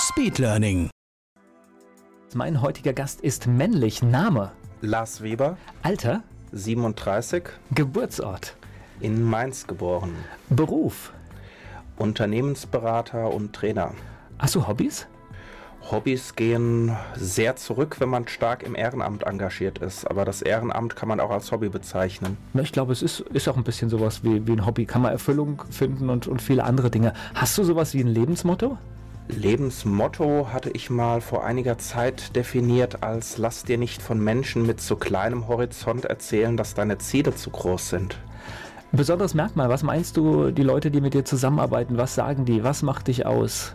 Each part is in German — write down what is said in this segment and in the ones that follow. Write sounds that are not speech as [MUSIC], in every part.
Speedlearning. Mein heutiger Gast ist männlich. Name, Lars Weber, Alter, 37, Geburtsort, in Mainz geboren, Beruf. Unternehmensberater und Trainer. Hast du Hobbys? Hobbys gehen sehr zurück, wenn man stark im Ehrenamt engagiert ist, aber das Ehrenamt kann man auch als Hobby bezeichnen. Na, Ich glaube, es ist, ist auch ein bisschen sowas wie, wie ein Hobby. Kann man Erfüllung finden und, und viele andere Dinge. Hast du sowas wie ein Lebensmotto? Lebensmotto hatte ich mal vor einiger Zeit definiert als lass dir nicht von Menschen mit so kleinem Horizont erzählen, dass deine Ziele zu groß sind. Besonderes Merkmal. Was meinst du, die Leute, die mit dir zusammenarbeiten, was sagen die? Was macht dich aus?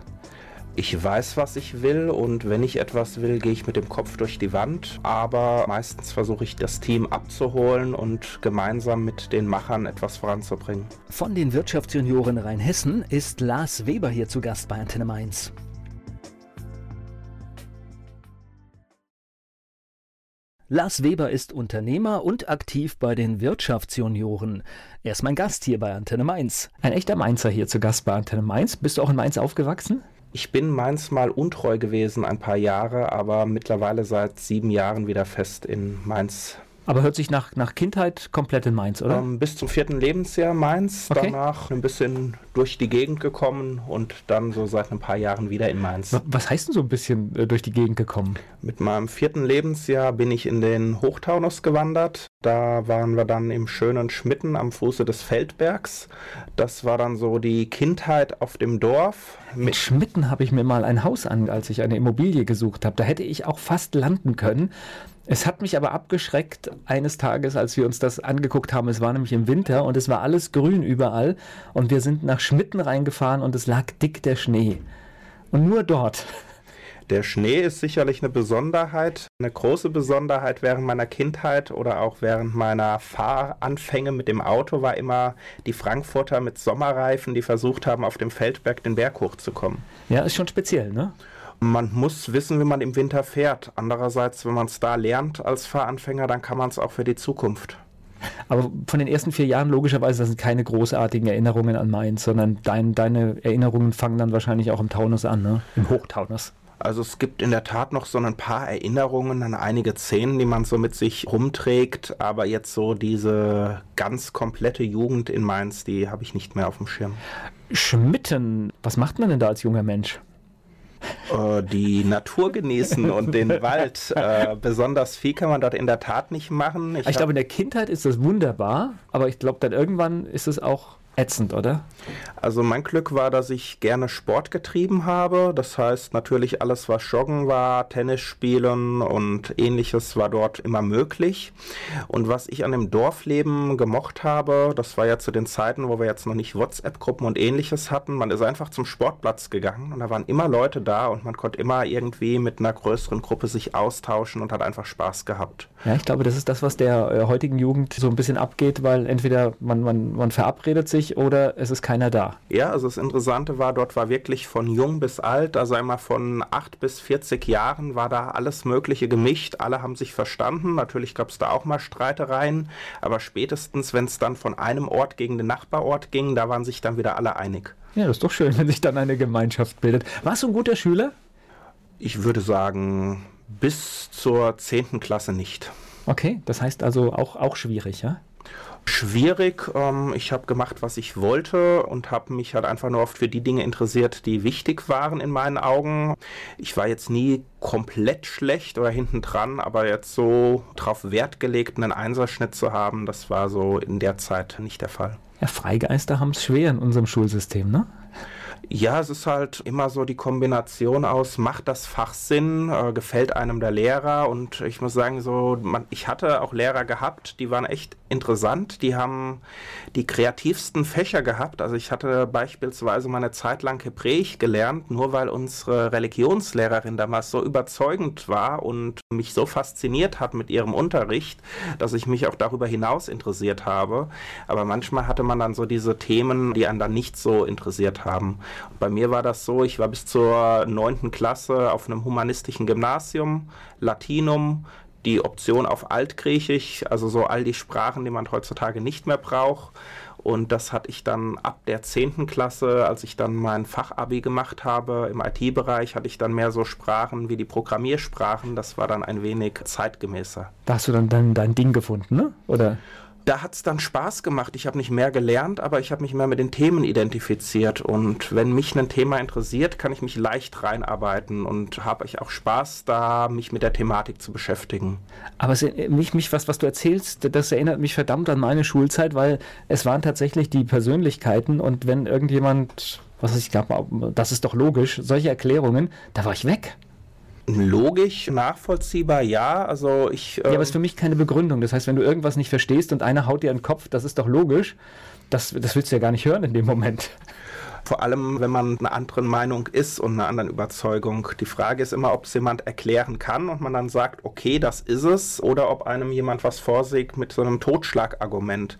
Ich weiß, was ich will und wenn ich etwas will, gehe ich mit dem Kopf durch die Wand. Aber meistens versuche ich das Team abzuholen und gemeinsam mit den Machern etwas voranzubringen. Von den Wirtschaftsjunioren Rheinhessen ist Lars Weber hier zu Gast bei Antenne Mainz. Lars Weber ist Unternehmer und aktiv bei den Wirtschaftsjunioren. Er ist mein Gast hier bei Antenne Mainz. Ein echter Mainzer hier zu Gast bei Antenne Mainz. Bist du auch in Mainz aufgewachsen? Ich bin Mainz mal untreu gewesen ein paar Jahre, aber mittlerweile seit sieben Jahren wieder fest in Mainz. Aber hört sich nach, nach Kindheit komplett in Mainz, oder? Ähm, bis zum vierten Lebensjahr Mainz, Okay. danach ein bisschen durch die Gegend gekommen und dann so seit ein paar Jahren wieder in Mainz. Wa- Was heißt denn so ein bisschen äh, durch die Gegend gekommen? Mit meinem vierten Lebensjahr bin ich in den Hochtaunus gewandert. Da waren wir dann im schönen Schmitten am Fuße des Feldbergs. Das war dann so die Kindheit auf dem Dorf. Mit Schmitten habe ich mir mal ein Haus an, als ich eine Immobilie gesucht habe. Da hätte ich auch fast landen können. Es hat mich aber abgeschreckt eines Tages, als wir uns das angeguckt haben. Es war nämlich im Winter und es war alles grün überall. Und wir sind nach Schmitten reingefahren und es lag dick der Schnee. Und nur dort. Der Schnee ist sicherlich eine Besonderheit, eine große Besonderheit während meiner Kindheit oder auch während meiner Fahranfänge mit dem Auto war immer die Frankfurter mit Sommerreifen, die versucht haben, auf dem Feldberg den Berg hochzukommen. Ja, ist schon speziell, ne? Man muss wissen, wie man im Winter fährt. Andererseits, wenn man es da lernt als Fahranfänger, dann kann man es auch für die Zukunft. Aber von den ersten vier Jahren logischerweise das sind keine großartigen Erinnerungen an Mainz, sondern dein, deine Erinnerungen fangen dann wahrscheinlich auch im Taunus an, ne? Im Hochtaunus. Also es gibt in der Tat noch so ein paar Erinnerungen an einige Szenen, die man so mit sich rumträgt, aber jetzt so diese ganz komplette Jugend in Mainz, die habe ich nicht mehr auf dem Schirm. Schmitten, was macht man denn da als junger Mensch? Äh, die Natur genießen und den [LAUGHS] Wald. Äh, besonders viel kann man dort in der Tat nicht machen. Ich hab- glaube, in der Kindheit ist das wunderbar, aber ich glaube, dann irgendwann ist es auch ätzend, oder? Also mein Glück war, dass ich gerne Sport getrieben habe. Das heißt natürlich alles, was Joggen war, Tennis spielen und ähnliches war dort immer möglich. Und was ich an dem Dorfleben gemocht habe, das war ja zu den Zeiten, wo wir jetzt noch nicht WhatsApp-Gruppen und ähnliches hatten. Man ist einfach zum Sportplatz gegangen und da waren immer Leute da und man konnte immer irgendwie mit einer größeren Gruppe sich austauschen und hat einfach Spaß gehabt. Ja, ich glaube, das ist das, was der äh, heutigen Jugend so ein bisschen abgeht, weil entweder man, man, man verabredet sich oder es ist keiner da. Ja, also das Interessante war, dort war wirklich von jung bis alt, also einmal von 8 bis 40 Jahren war da alles Mögliche gemischt. Alle haben sich verstanden. Natürlich gab es da auch mal Streitereien, aber spätestens, wenn es dann von einem Ort gegen den Nachbarort ging, da waren sich dann wieder alle einig. Ja, das ist doch schön, [LAUGHS] wenn sich dann eine Gemeinschaft bildet. Warst du ein guter Schüler? Ich würde sagen, bis zur 10. Klasse nicht. Okay, das heißt also auch, auch schwierig, ja? Schwierig. Ähm, ich habe gemacht, was ich wollte und habe mich halt einfach nur oft für die Dinge interessiert, die wichtig waren in meinen Augen. Ich war jetzt nie komplett schlecht oder hinten dran, aber jetzt so drauf Wert gelegt, einen Einserschnitt zu haben, das war so in der Zeit nicht der Fall. Ja, Freigeister haben es schwer in unserem Schulsystem, ne? Ja, es ist halt immer so die Kombination aus, macht das Fach Sinn, äh, gefällt einem der Lehrer und ich muss sagen, so, man, ich hatte auch Lehrer gehabt, die waren echt interessant, die haben die kreativsten Fächer gehabt. Also ich hatte beispielsweise mal eine Zeit lang Hebräisch gelernt, nur weil unsere Religionslehrerin damals so überzeugend war und mich so fasziniert hat mit ihrem Unterricht, dass ich mich auch darüber hinaus interessiert habe. Aber manchmal hatte man dann so diese Themen, die einen dann nicht so interessiert haben. Bei mir war das so, ich war bis zur neunten Klasse auf einem humanistischen Gymnasium, Latinum, die Option auf Altgriechisch, also so all die Sprachen, die man heutzutage nicht mehr braucht. Und das hatte ich dann ab der 10. Klasse, als ich dann mein Fachabi gemacht habe im IT-Bereich, hatte ich dann mehr so Sprachen wie die Programmiersprachen. Das war dann ein wenig zeitgemäßer. Da hast du dann dein, dein Ding gefunden, ne? Oder? Da hat es dann Spaß gemacht. Ich habe nicht mehr gelernt, aber ich habe mich mehr mit den Themen identifiziert. Und wenn mich ein Thema interessiert, kann ich mich leicht reinarbeiten und habe ich auch Spaß, da mich mit der Thematik zu beschäftigen. Aber es, mich, mich, was, was du erzählst, das erinnert mich verdammt an meine Schulzeit, weil es waren tatsächlich die Persönlichkeiten und wenn irgendjemand, was weiß ich, gab, das ist doch logisch, solche Erklärungen, da war ich weg. Logisch, nachvollziehbar, ja. Also ich. Ähm ja, aber es ist für mich keine Begründung. Das heißt, wenn du irgendwas nicht verstehst und einer haut dir in den Kopf, das ist doch logisch. Das, das willst du ja gar nicht hören in dem Moment. Vor allem, wenn man einer anderen Meinung ist und einer anderen Überzeugung. Die Frage ist immer, ob es jemand erklären kann und man dann sagt, okay, das ist es, oder ob einem jemand was vorsieht mit so einem Totschlagargument.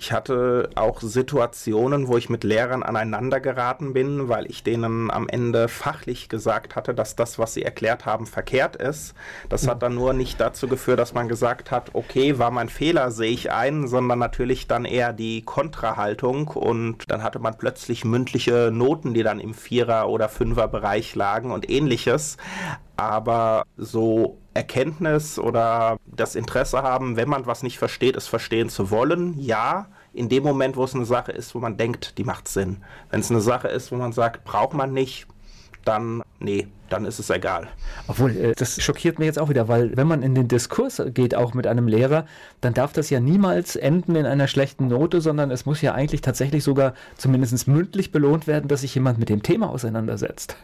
Ich hatte auch Situationen, wo ich mit Lehrern aneinander geraten bin, weil ich denen am Ende fachlich gesagt hatte, dass das, was sie erklärt haben, verkehrt ist. Das hat dann nur nicht dazu geführt, dass man gesagt hat, okay, war mein Fehler, sehe ich ein, sondern natürlich dann eher die Kontrahaltung und dann hatte man plötzlich mündliche irgendwelche Noten, die dann im Vierer- oder Fünfer-Bereich lagen und ähnliches. Aber so Erkenntnis oder das Interesse haben, wenn man was nicht versteht, es verstehen zu wollen, ja. In dem Moment, wo es eine Sache ist, wo man denkt, die macht Sinn. Wenn es eine Sache ist, wo man sagt, braucht man nicht, dann nee, dann ist es egal. Obwohl, äh, das schockiert mich jetzt auch wieder, weil wenn man in den Diskurs geht, auch mit einem Lehrer, dann darf das ja niemals enden in einer schlechten Note, sondern es muss ja eigentlich tatsächlich sogar zumindest mündlich belohnt werden, dass sich jemand mit dem Thema auseinandersetzt.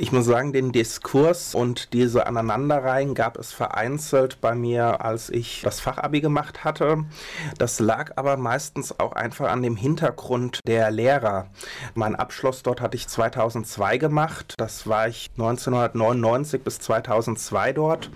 Ich muss sagen, den Diskurs und diese Aneinanderreihen gab es vereinzelt bei mir, als ich das Fachabi gemacht hatte. Das lag aber meistens auch einfach an dem Hintergrund der Lehrer. Mein Abschluss dort hatte ich 2002 gemacht. Das war ich 1999 bis 2002 dort.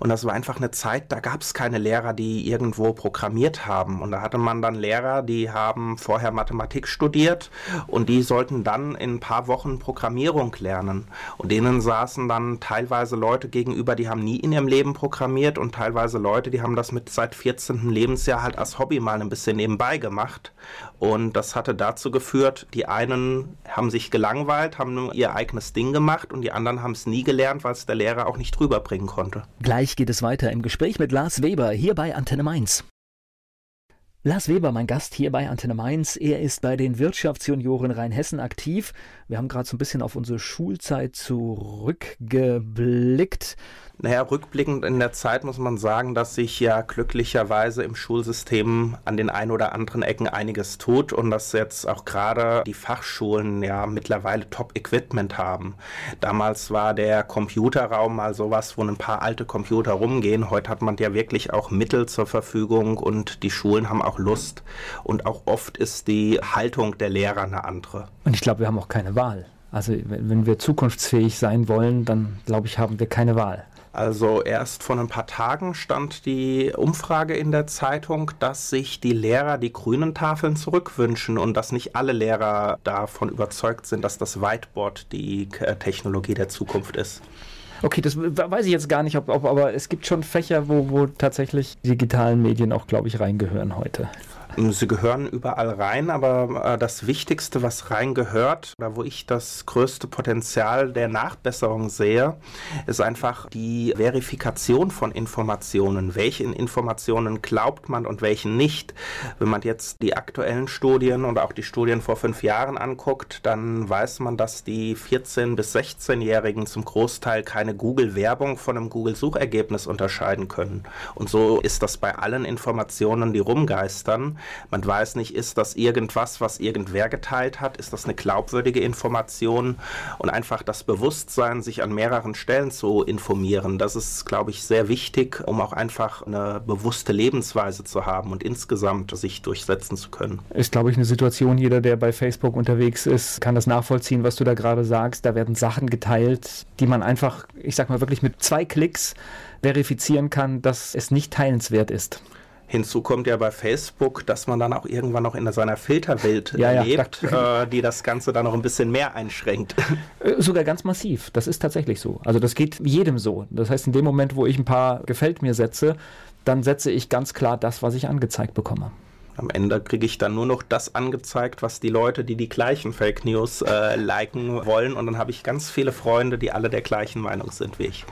Und das war einfach eine Zeit, da gab es keine Lehrer, die irgendwo programmiert haben. Und da hatte man dann Lehrer, die haben vorher Mathematik studiert und die sollten dann in ein paar Wochen Programmierung lernen. Und denen saßen dann teilweise Leute gegenüber, die haben nie in ihrem Leben programmiert und teilweise Leute, die haben das mit seit 14. Lebensjahr halt als Hobby mal ein bisschen nebenbei gemacht. Und das hatte dazu geführt, die einen haben sich gelangweilt, haben nur ihr eigenes Ding gemacht und die anderen haben es nie gelernt, weil es der Lehrer auch nicht drüber bringen konnte. Gleich geht es weiter im Gespräch mit Lars Weber hier bei Antenne Mainz. Lars Weber, mein Gast hier bei Antenne Mainz. Er ist bei den Wirtschaftsjunioren Rheinhessen aktiv. Wir haben gerade so ein bisschen auf unsere Schulzeit zurückgeblickt. Naja, rückblickend in der Zeit muss man sagen, dass sich ja glücklicherweise im Schulsystem an den ein oder anderen Ecken einiges tut und dass jetzt auch gerade die Fachschulen ja mittlerweile Top-Equipment haben. Damals war der Computerraum mal sowas, wo ein paar alte Computer rumgehen. Heute hat man ja wirklich auch Mittel zur Verfügung und die Schulen haben auch Lust. Und auch oft ist die Haltung der Lehrer eine andere. Und ich glaube, wir haben auch keine Wahl. Also wenn wir zukunftsfähig sein wollen, dann glaube ich, haben wir keine Wahl. Also erst vor ein paar Tagen stand die Umfrage in der Zeitung, dass sich die Lehrer die grünen Tafeln zurückwünschen und dass nicht alle Lehrer davon überzeugt sind, dass das Whiteboard die äh, Technologie der Zukunft ist. Okay, das weiß ich jetzt gar nicht, ob, ob aber es gibt schon Fächer, wo, wo tatsächlich digitalen Medien auch, glaube ich, reingehören heute. Sie gehören überall rein, aber äh, das Wichtigste, was rein gehört, oder wo ich das größte Potenzial der Nachbesserung sehe, ist einfach die Verifikation von Informationen. Welchen Informationen glaubt man und welchen nicht? Wenn man jetzt die aktuellen Studien und auch die Studien vor fünf Jahren anguckt, dann weiß man, dass die 14- bis 16-Jährigen zum Großteil keine Google-Werbung von einem Google-Suchergebnis unterscheiden können. Und so ist das bei allen Informationen, die rumgeistern. Man weiß nicht, ist das irgendwas, was irgendwer geteilt hat? Ist das eine glaubwürdige Information? Und einfach das Bewusstsein, sich an mehreren Stellen zu informieren, das ist, glaube ich, sehr wichtig, um auch einfach eine bewusste Lebensweise zu haben und insgesamt sich durchsetzen zu können. Ist, glaube ich, eine Situation, jeder, der bei Facebook unterwegs ist, kann das nachvollziehen, was du da gerade sagst. Da werden Sachen geteilt, die man einfach, ich sag mal wirklich mit zwei Klicks verifizieren kann, dass es nicht teilenswert ist. Hinzu kommt ja bei Facebook, dass man dann auch irgendwann noch in seiner Filterwelt ja, lebt, ja. äh, die das Ganze dann noch ein bisschen mehr einschränkt. Äh, sogar ganz massiv. Das ist tatsächlich so. Also das geht jedem so. Das heißt, in dem Moment, wo ich ein paar Gefällt mir setze, dann setze ich ganz klar das, was ich angezeigt bekomme. Am Ende kriege ich dann nur noch das angezeigt, was die Leute, die die gleichen Fake News äh, liken wollen. Und dann habe ich ganz viele Freunde, die alle der gleichen Meinung sind wie ich.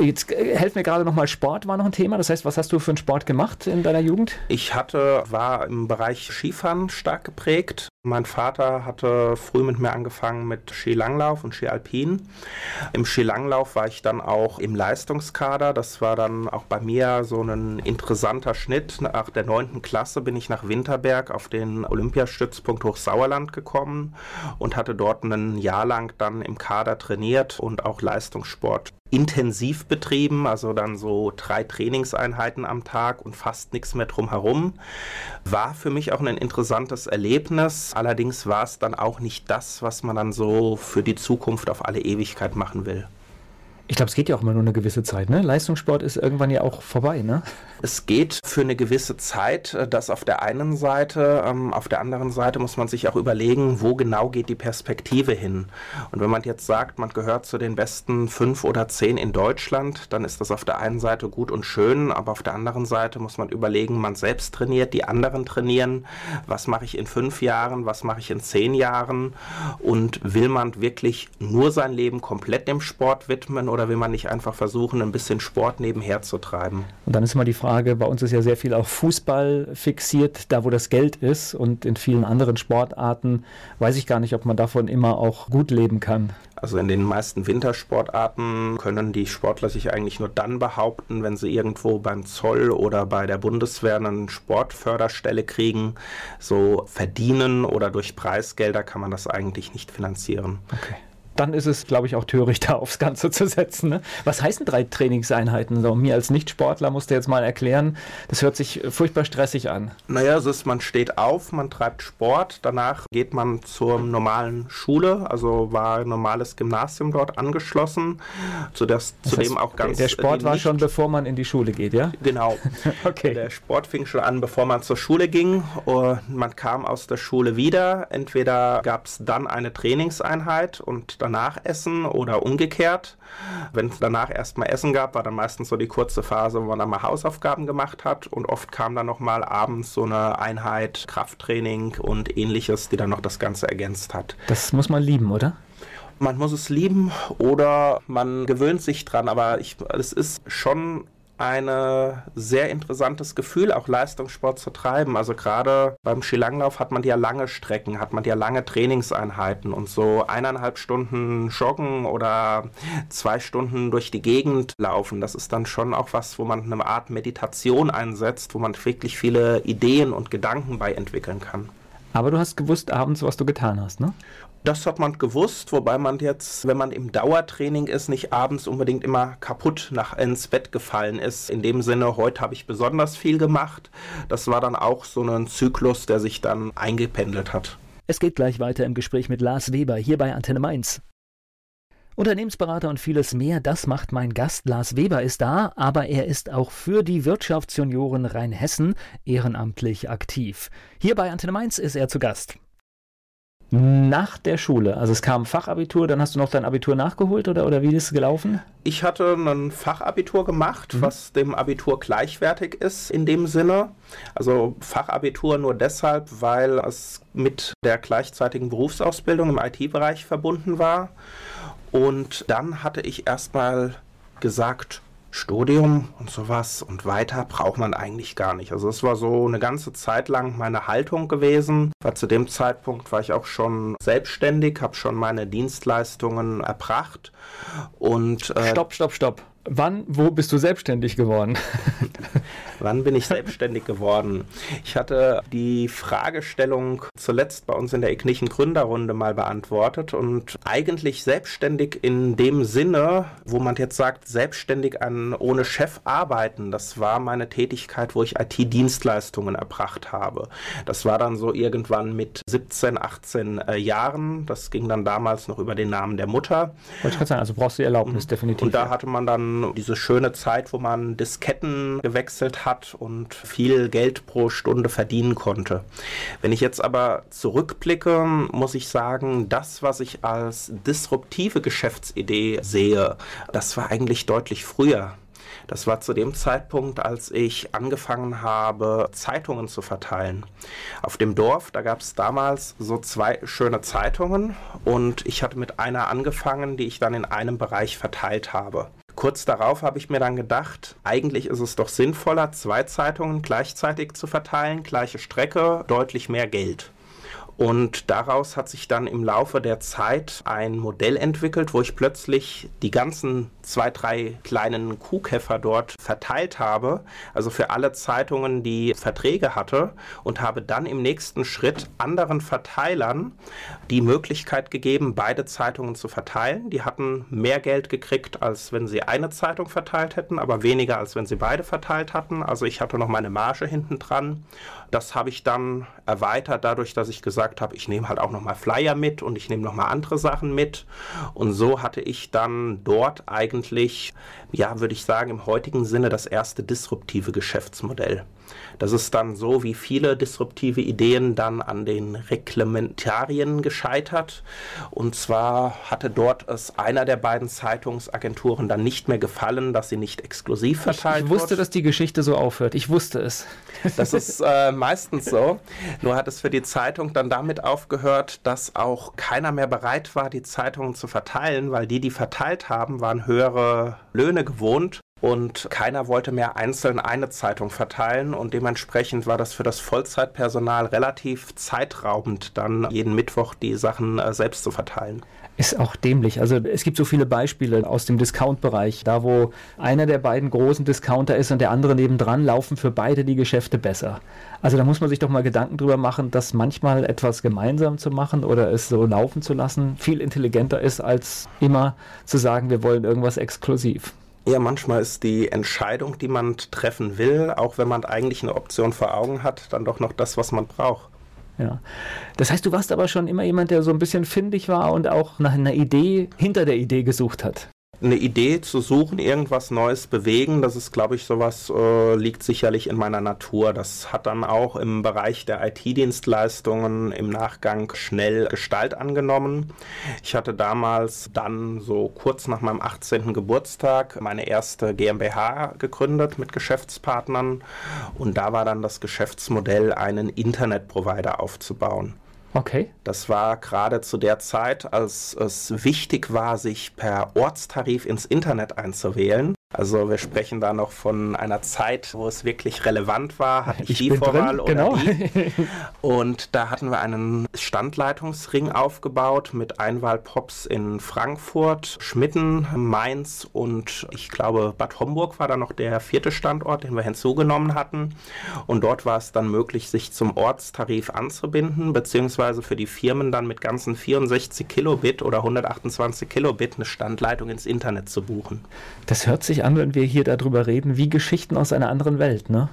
Jetzt äh, helft mir gerade nochmal, Sport war noch ein Thema. Das heißt, was hast du für einen Sport gemacht in deiner Jugend? Ich hatte, war im Bereich Skifahren stark geprägt. Mein Vater hatte früh mit mir angefangen mit Skilanglauf und Skialpin. Im Skilanglauf war ich dann auch im Leistungskader. Das war dann auch bei mir so ein interessanter Schnitt. Nach der neunten Klasse bin ich nach Winterberg auf den Olympiastützpunkt Hochsauerland gekommen und hatte dort ein Jahr lang dann im Kader trainiert und auch Leistungssport intensiv betrieben, also dann so drei Trainingseinheiten am Tag und fast nichts mehr drumherum. War für mich auch ein interessantes Erlebnis. Allerdings war es dann auch nicht das, was man dann so für die Zukunft auf alle Ewigkeit machen will. Ich glaube, es geht ja auch immer nur eine gewisse Zeit. Ne? Leistungssport ist irgendwann ja auch vorbei. Ne? Es geht für eine gewisse Zeit, äh, das auf der einen Seite. Ähm, auf der anderen Seite muss man sich auch überlegen, wo genau geht die Perspektive hin. Und wenn man jetzt sagt, man gehört zu den besten fünf oder zehn in Deutschland, dann ist das auf der einen Seite gut und schön, aber auf der anderen Seite muss man überlegen, man selbst trainiert, die anderen trainieren. Was mache ich in fünf Jahren? Was mache ich in zehn Jahren? Und will man wirklich nur sein Leben komplett dem Sport widmen oder will man nicht einfach versuchen, ein bisschen Sport nebenher zu treiben? Und dann ist immer die Frage, bei uns ist ja sehr viel auf Fußball fixiert, da wo das Geld ist und in vielen anderen Sportarten weiß ich gar nicht, ob man davon immer auch gut leben kann. Also in den meisten Wintersportarten können die Sportler sich eigentlich nur dann behaupten, wenn sie irgendwo beim Zoll oder bei der Bundeswehr eine Sportförderstelle kriegen. So verdienen oder durch Preisgelder kann man das eigentlich nicht finanzieren. Okay dann ist es, glaube ich, auch töricht, [LAUGHS] da aufs Ganze zu setzen. Ne? Was heißen drei Trainingseinheiten? So, mir als Nichtsportler musst du jetzt mal erklären, das hört sich furchtbar stressig an. Naja, es ist, man steht auf, man treibt Sport, danach geht man zur normalen Schule, also war ein normales Gymnasium dort angeschlossen, zu, das, heißt, auch ganz... Der Sport war schon bevor man in die Schule geht, ja? Genau. [LAUGHS] okay. Der Sport fing schon an, bevor man zur Schule ging. Und man kam aus der Schule wieder. Entweder gab es dann eine Trainingseinheit und danach essen oder umgekehrt. Wenn es danach erstmal Essen gab, war dann meistens so die kurze Phase, wo man dann mal Hausaufgaben gemacht hat und oft kam dann nochmal abends so eine Einheit Krafttraining und ähnliches, die dann noch das Ganze ergänzt hat. Das muss man lieben, oder? Man muss es lieben oder man gewöhnt sich dran, aber ich, es ist schon ein sehr interessantes Gefühl, auch Leistungssport zu treiben. Also gerade beim Skilanglauf hat man ja lange Strecken, hat man ja lange Trainingseinheiten und so eineinhalb Stunden joggen oder zwei Stunden durch die Gegend laufen, das ist dann schon auch was, wo man eine Art Meditation einsetzt, wo man wirklich viele Ideen und Gedanken bei entwickeln kann. Aber du hast gewusst abends, was du getan hast, ne? Das hat man gewusst, wobei man jetzt, wenn man im Dauertraining ist, nicht abends unbedingt immer kaputt nach ins Bett gefallen ist. In dem Sinne, heute habe ich besonders viel gemacht. Das war dann auch so ein Zyklus, der sich dann eingependelt hat. Es geht gleich weiter im Gespräch mit Lars Weber hier bei Antenne Mainz. Unternehmensberater und vieles mehr, das macht mein Gast. Lars Weber ist da, aber er ist auch für die Wirtschaftsjunioren Rheinhessen ehrenamtlich aktiv. Hier bei Antenne Mainz ist er zu Gast. Nach der Schule, also es kam Fachabitur, dann hast du noch dein Abitur nachgeholt oder, oder wie ist es gelaufen? Ich hatte ein Fachabitur gemacht, mhm. was dem Abitur gleichwertig ist in dem Sinne. Also Fachabitur nur deshalb, weil es mit der gleichzeitigen Berufsausbildung im IT-Bereich verbunden war. Und dann hatte ich erstmal gesagt, Studium und sowas und weiter braucht man eigentlich gar nicht. Also es war so eine ganze Zeit lang meine Haltung gewesen. Weil zu dem Zeitpunkt war ich auch schon selbstständig, habe schon meine Dienstleistungen erbracht und äh stopp, stopp, stopp. Wann, wo bist du selbstständig geworden? [LAUGHS] Wann bin ich selbstständig geworden? Ich hatte die Fragestellung zuletzt bei uns in der Ignichen Gründerrunde mal beantwortet und eigentlich selbstständig in dem Sinne, wo man jetzt sagt, selbstständig an ohne Chef arbeiten. Das war meine Tätigkeit, wo ich IT-Dienstleistungen erbracht habe. Das war dann so irgendwann mit 17, 18 äh, Jahren. Das ging dann damals noch über den Namen der Mutter. Wollte ich gerade sagen, also brauchst du Erlaubnis, definitiv. Und da hatte man dann diese schöne Zeit, wo man Disketten gewechselt hat und viel Geld pro Stunde verdienen konnte. Wenn ich jetzt aber zurückblicke, muss ich sagen, das, was ich als disruptive Geschäftsidee sehe, das war eigentlich deutlich früher. Das war zu dem Zeitpunkt, als ich angefangen habe, Zeitungen zu verteilen. Auf dem Dorf, da gab es damals so zwei schöne Zeitungen und ich hatte mit einer angefangen, die ich dann in einem Bereich verteilt habe. Kurz darauf habe ich mir dann gedacht, eigentlich ist es doch sinnvoller, zwei Zeitungen gleichzeitig zu verteilen, gleiche Strecke, deutlich mehr Geld. Und daraus hat sich dann im Laufe der Zeit ein Modell entwickelt, wo ich plötzlich die ganzen zwei, drei kleinen Kuhkäfer dort verteilt habe, also für alle Zeitungen, die Verträge hatte, und habe dann im nächsten Schritt anderen Verteilern die Möglichkeit gegeben, beide Zeitungen zu verteilen. Die hatten mehr Geld gekriegt, als wenn sie eine Zeitung verteilt hätten, aber weniger, als wenn sie beide verteilt hatten. Also ich hatte noch meine Marge hinten dran. Das habe ich dann erweitert dadurch, dass ich gesagt habe, ich nehme halt auch noch mal Flyer mit und ich nehme noch mal andere Sachen mit. Und so hatte ich dann dort eigentlich, ja, würde ich sagen, im heutigen Sinne das erste disruptive Geschäftsmodell. Das ist dann so wie viele disruptive Ideen dann an den Reglementarien gescheitert. Und zwar hatte dort es einer der beiden Zeitungsagenturen dann nicht mehr gefallen, dass sie nicht exklusiv verteilt Ich, ich wusste, wird. dass die Geschichte so aufhört. Ich wusste es. Das ist [LAUGHS] äh, meistens so. Nur hat es für die Zeitung dann damit aufgehört, dass auch keiner mehr bereit war, die Zeitungen zu verteilen, weil die, die verteilt haben, waren höhere Löhne gewohnt und keiner wollte mehr einzeln eine Zeitung verteilen und dementsprechend war das für das Vollzeitpersonal relativ zeitraubend, dann jeden Mittwoch die Sachen äh, selbst zu verteilen. Ist auch dämlich. Also es gibt so viele Beispiele aus dem Discount-Bereich, da wo einer der beiden großen Discounter ist und der andere nebendran, laufen für beide die Geschäfte besser. Also da muss man sich doch mal Gedanken drüber machen, dass manchmal etwas gemeinsam zu machen oder es so laufen zu lassen viel intelligenter ist, als immer zu sagen, wir wollen irgendwas exklusiv. Ja, manchmal ist die Entscheidung, die man treffen will, auch wenn man eigentlich eine Option vor Augen hat, dann doch noch das, was man braucht. Ja. Das heißt, du warst aber schon immer jemand, der so ein bisschen findig war und auch nach einer Idee hinter der Idee gesucht hat eine Idee zu suchen, irgendwas Neues bewegen, das ist, glaube ich, sowas äh, liegt sicherlich in meiner Natur. Das hat dann auch im Bereich der IT-Dienstleistungen im Nachgang schnell Gestalt angenommen. Ich hatte damals dann so kurz nach meinem 18. Geburtstag meine erste GmbH gegründet mit Geschäftspartnern und da war dann das Geschäftsmodell, einen Internetprovider aufzubauen. Okay. Das war gerade zu der Zeit, als es wichtig war, sich per Ortstarif ins Internet einzuwählen. Also wir sprechen da noch von einer Zeit, wo es wirklich relevant war, hatte ich, ich die Vorwahl drin, oder genau. die. [LAUGHS] Und da hatten wir einen Standleitungsring aufgebaut mit Einwahlpops in Frankfurt, Schmitten, Mainz und ich glaube Bad Homburg war da noch der vierte Standort, den wir hinzugenommen hatten. Und dort war es dann möglich, sich zum Ortstarif anzubinden, beziehungsweise für die Firmen dann mit ganzen 64 Kilobit oder 128 Kilobit eine Standleitung ins Internet zu buchen. Das hört sich an, wenn wir hier darüber reden, wie Geschichten aus einer anderen Welt, ne?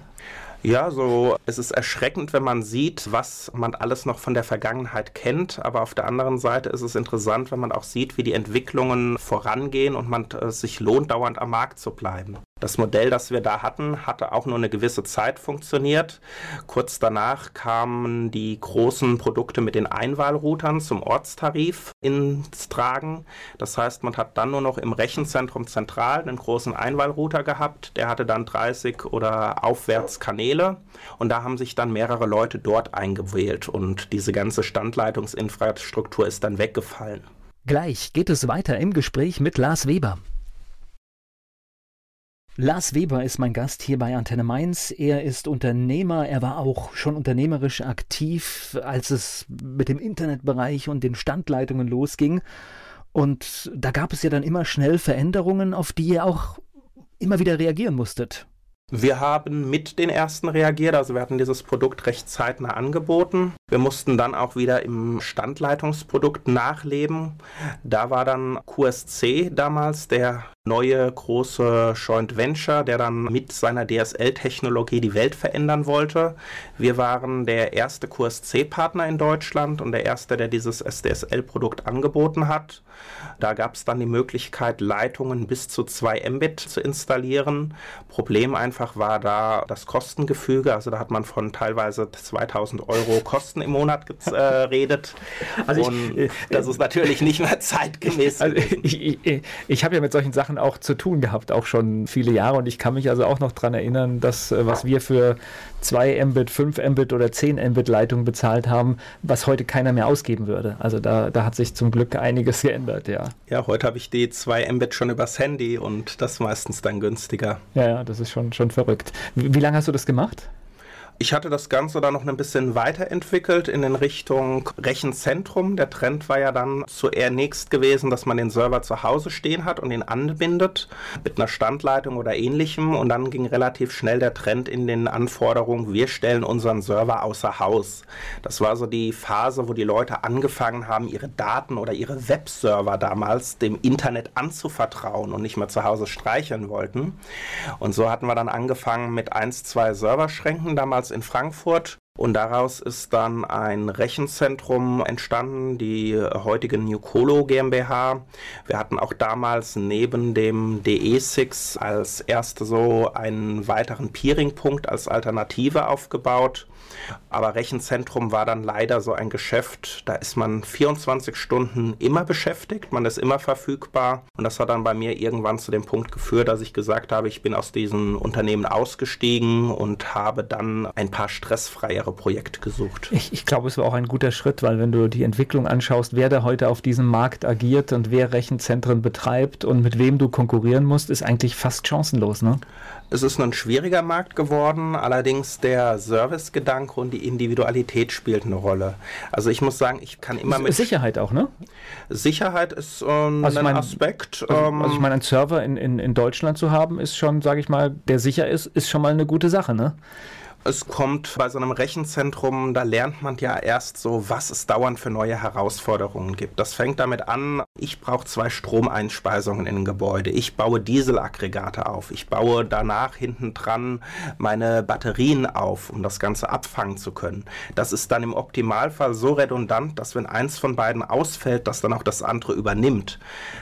Ja, so es ist erschreckend, wenn man sieht, was man alles noch von der Vergangenheit kennt. Aber auf der anderen Seite ist es interessant, wenn man auch sieht, wie die Entwicklungen vorangehen und man es äh, sich lohnt, dauernd am Markt zu bleiben. Das Modell, das wir da hatten, hatte auch nur eine gewisse Zeit funktioniert. Kurz danach kamen die großen Produkte mit den Einwahlroutern zum Ortstarif ins Tragen. Das heißt, man hat dann nur noch im Rechenzentrum zentral einen großen Einwahlrouter gehabt. Der hatte dann 30 oder aufwärts Kanäle und da haben sich dann mehrere Leute dort eingewählt und diese ganze Standleitungsinfrastruktur ist dann weggefallen. Gleich geht es weiter im Gespräch mit Lars Weber. Lars Weber ist mein Gast hier bei Antenne Mainz. Er ist Unternehmer, er war auch schon unternehmerisch aktiv, als es mit dem Internetbereich und den Standleitungen losging. Und da gab es ja dann immer schnell Veränderungen, auf die er auch immer wieder reagieren musstet. Wir haben mit den ersten reagiert, also wir hatten dieses Produkt recht zeitnah angeboten. Wir mussten dann auch wieder im Standleitungsprodukt nachleben. Da war dann QSC damals der neue große Joint Venture, der dann mit seiner DSL-Technologie die Welt verändern wollte. Wir waren der erste QSC-Partner in Deutschland und der erste, der dieses SDSL-Produkt angeboten hat. Da gab es dann die Möglichkeit, Leitungen bis zu 2 Mbit zu installieren. Problem einfach war da das Kostengefüge. Also da hat man von teilweise 2000 Euro Kosten im Monat geredet. [LAUGHS] Also und ich, das ist natürlich nicht mehr zeitgemäß. Also ich, ich, ich habe ja mit solchen Sachen auch zu tun gehabt, auch schon viele Jahre. Und ich kann mich also auch noch daran erinnern, dass äh, was wir für 2 Mbit, 5 Mbit oder 10 Mbit Leitungen bezahlt haben, was heute keiner mehr ausgeben würde. Also da, da hat sich zum Glück einiges [LAUGHS] geändert, ja. Ja, heute habe ich die 2 Mbit schon übers Handy und das meistens dann günstiger. Ja, ja, das ist schon, schon verrückt. Wie, wie lange hast du das gemacht? Ich hatte das Ganze dann noch ein bisschen weiterentwickelt in den Richtung Rechenzentrum. Der Trend war ja dann zuerst gewesen, dass man den Server zu Hause stehen hat und ihn anbindet mit einer Standleitung oder ähnlichem. Und dann ging relativ schnell der Trend in den Anforderungen, wir stellen unseren Server außer Haus. Das war so die Phase, wo die Leute angefangen haben, ihre Daten oder ihre Webserver damals dem Internet anzuvertrauen und nicht mehr zu Hause streicheln wollten. Und so hatten wir dann angefangen mit eins, zwei Serverschränken damals in Frankfurt. Und daraus ist dann ein Rechenzentrum entstanden, die heutige Newcolo GmbH. Wir hatten auch damals neben dem DE6 als erste so einen weiteren Peering-Punkt als Alternative aufgebaut. Aber Rechenzentrum war dann leider so ein Geschäft, da ist man 24 Stunden immer beschäftigt, man ist immer verfügbar. Und das hat dann bei mir irgendwann zu dem Punkt geführt, dass ich gesagt habe, ich bin aus diesem Unternehmen ausgestiegen und habe dann ein paar stressfreiere Projekte gesucht. Ich, ich glaube, es war auch ein guter Schritt, weil wenn du die Entwicklung anschaust, wer da heute auf diesem Markt agiert und wer Rechenzentren betreibt und mit wem du konkurrieren musst, ist eigentlich fast chancenlos, ne? Es ist ein schwieriger Markt geworden, allerdings der Servicegedanke und die Individualität spielt eine Rolle. Also ich muss sagen, ich kann immer mit... Sicherheit auch, ne? Sicherheit ist ähm, also ein mein, Aspekt. Also, ähm, also ich meine, einen Server in, in, in Deutschland zu haben, ist schon, sage ich mal, der sicher ist, ist schon mal eine gute Sache, ne? Es kommt bei so einem Rechenzentrum, da lernt man ja erst so, was es dauernd für neue Herausforderungen gibt. Das fängt damit an, ich brauche zwei Stromeinspeisungen in ein Gebäude. Ich baue Dieselaggregate auf. Ich baue danach hinten dran meine Batterien auf, um das Ganze abfangen zu können. Das ist dann im Optimalfall so redundant, dass wenn eins von beiden ausfällt, dass dann auch das andere übernimmt.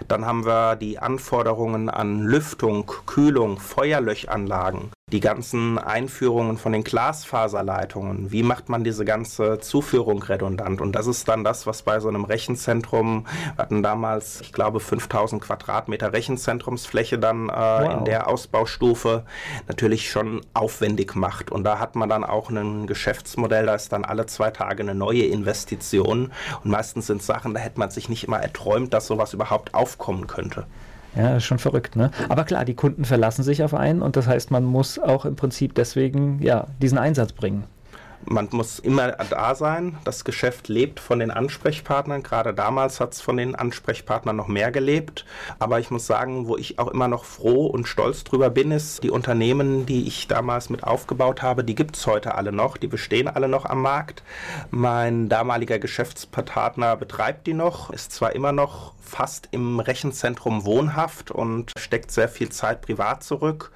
Dann haben wir die Anforderungen an Lüftung, Kühlung, Feuerlöchanlagen die ganzen Einführungen von den Glasfaserleitungen, wie macht man diese ganze Zuführung redundant? Und das ist dann das, was bei so einem Rechenzentrum, wir hatten damals, ich glaube, 5000 Quadratmeter Rechenzentrumsfläche dann äh, wow. in der Ausbaustufe natürlich schon aufwendig macht. Und da hat man dann auch ein Geschäftsmodell, da ist dann alle zwei Tage eine neue Investition. Und meistens sind Sachen, da hätte man sich nicht immer erträumt, dass sowas überhaupt aufkommen könnte. Ja, schon verrückt, ne? Aber klar, die Kunden verlassen sich auf einen und das heißt, man muss auch im Prinzip deswegen ja diesen Einsatz bringen. Man muss immer da sein. Das Geschäft lebt von den Ansprechpartnern. Gerade damals hat es von den Ansprechpartnern noch mehr gelebt. Aber ich muss sagen, wo ich auch immer noch froh und stolz drüber bin, ist, die Unternehmen, die ich damals mit aufgebaut habe, die gibt es heute alle noch. Die bestehen alle noch am Markt. Mein damaliger Geschäftspartner betreibt die noch, ist zwar immer noch fast im Rechenzentrum wohnhaft und steckt sehr viel Zeit privat zurück.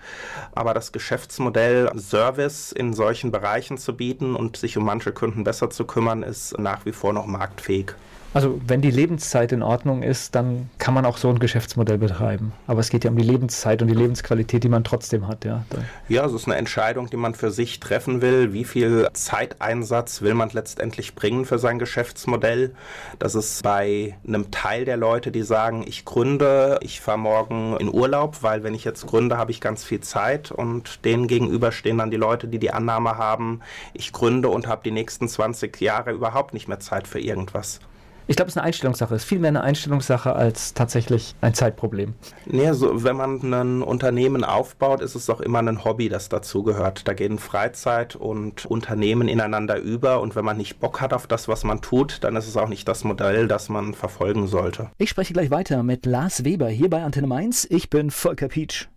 Aber das Geschäftsmodell Service in solchen Bereichen zu bieten und sich um manche Kunden besser zu kümmern, ist nach wie vor noch marktfähig. Also wenn die Lebenszeit in Ordnung ist, dann kann man auch so ein Geschäftsmodell betreiben. Aber es geht ja um die Lebenszeit und die Lebensqualität, die man trotzdem hat. Ja, ja es ist eine Entscheidung, die man für sich treffen will. Wie viel Zeiteinsatz will man letztendlich bringen für sein Geschäftsmodell? Das ist bei einem Teil der Leute, die sagen, ich gründe, ich fahre morgen in Urlaub, weil wenn ich jetzt gründe, habe ich ganz viel Zeit. Und denen gegenüber stehen dann die Leute, die die Annahme haben, ich gründe und habe die nächsten 20 Jahre überhaupt nicht mehr Zeit für irgendwas. Ich glaube, es ist eine Einstellungssache. Es ist viel mehr eine Einstellungssache als tatsächlich ein Zeitproblem. Nee, also wenn man ein Unternehmen aufbaut, ist es doch immer ein Hobby, das dazugehört. Da gehen Freizeit und Unternehmen ineinander über und wenn man nicht Bock hat auf das, was man tut, dann ist es auch nicht das Modell, das man verfolgen sollte. Ich spreche gleich weiter mit Lars Weber hier bei Antenne Mainz. Ich bin Volker Pietsch.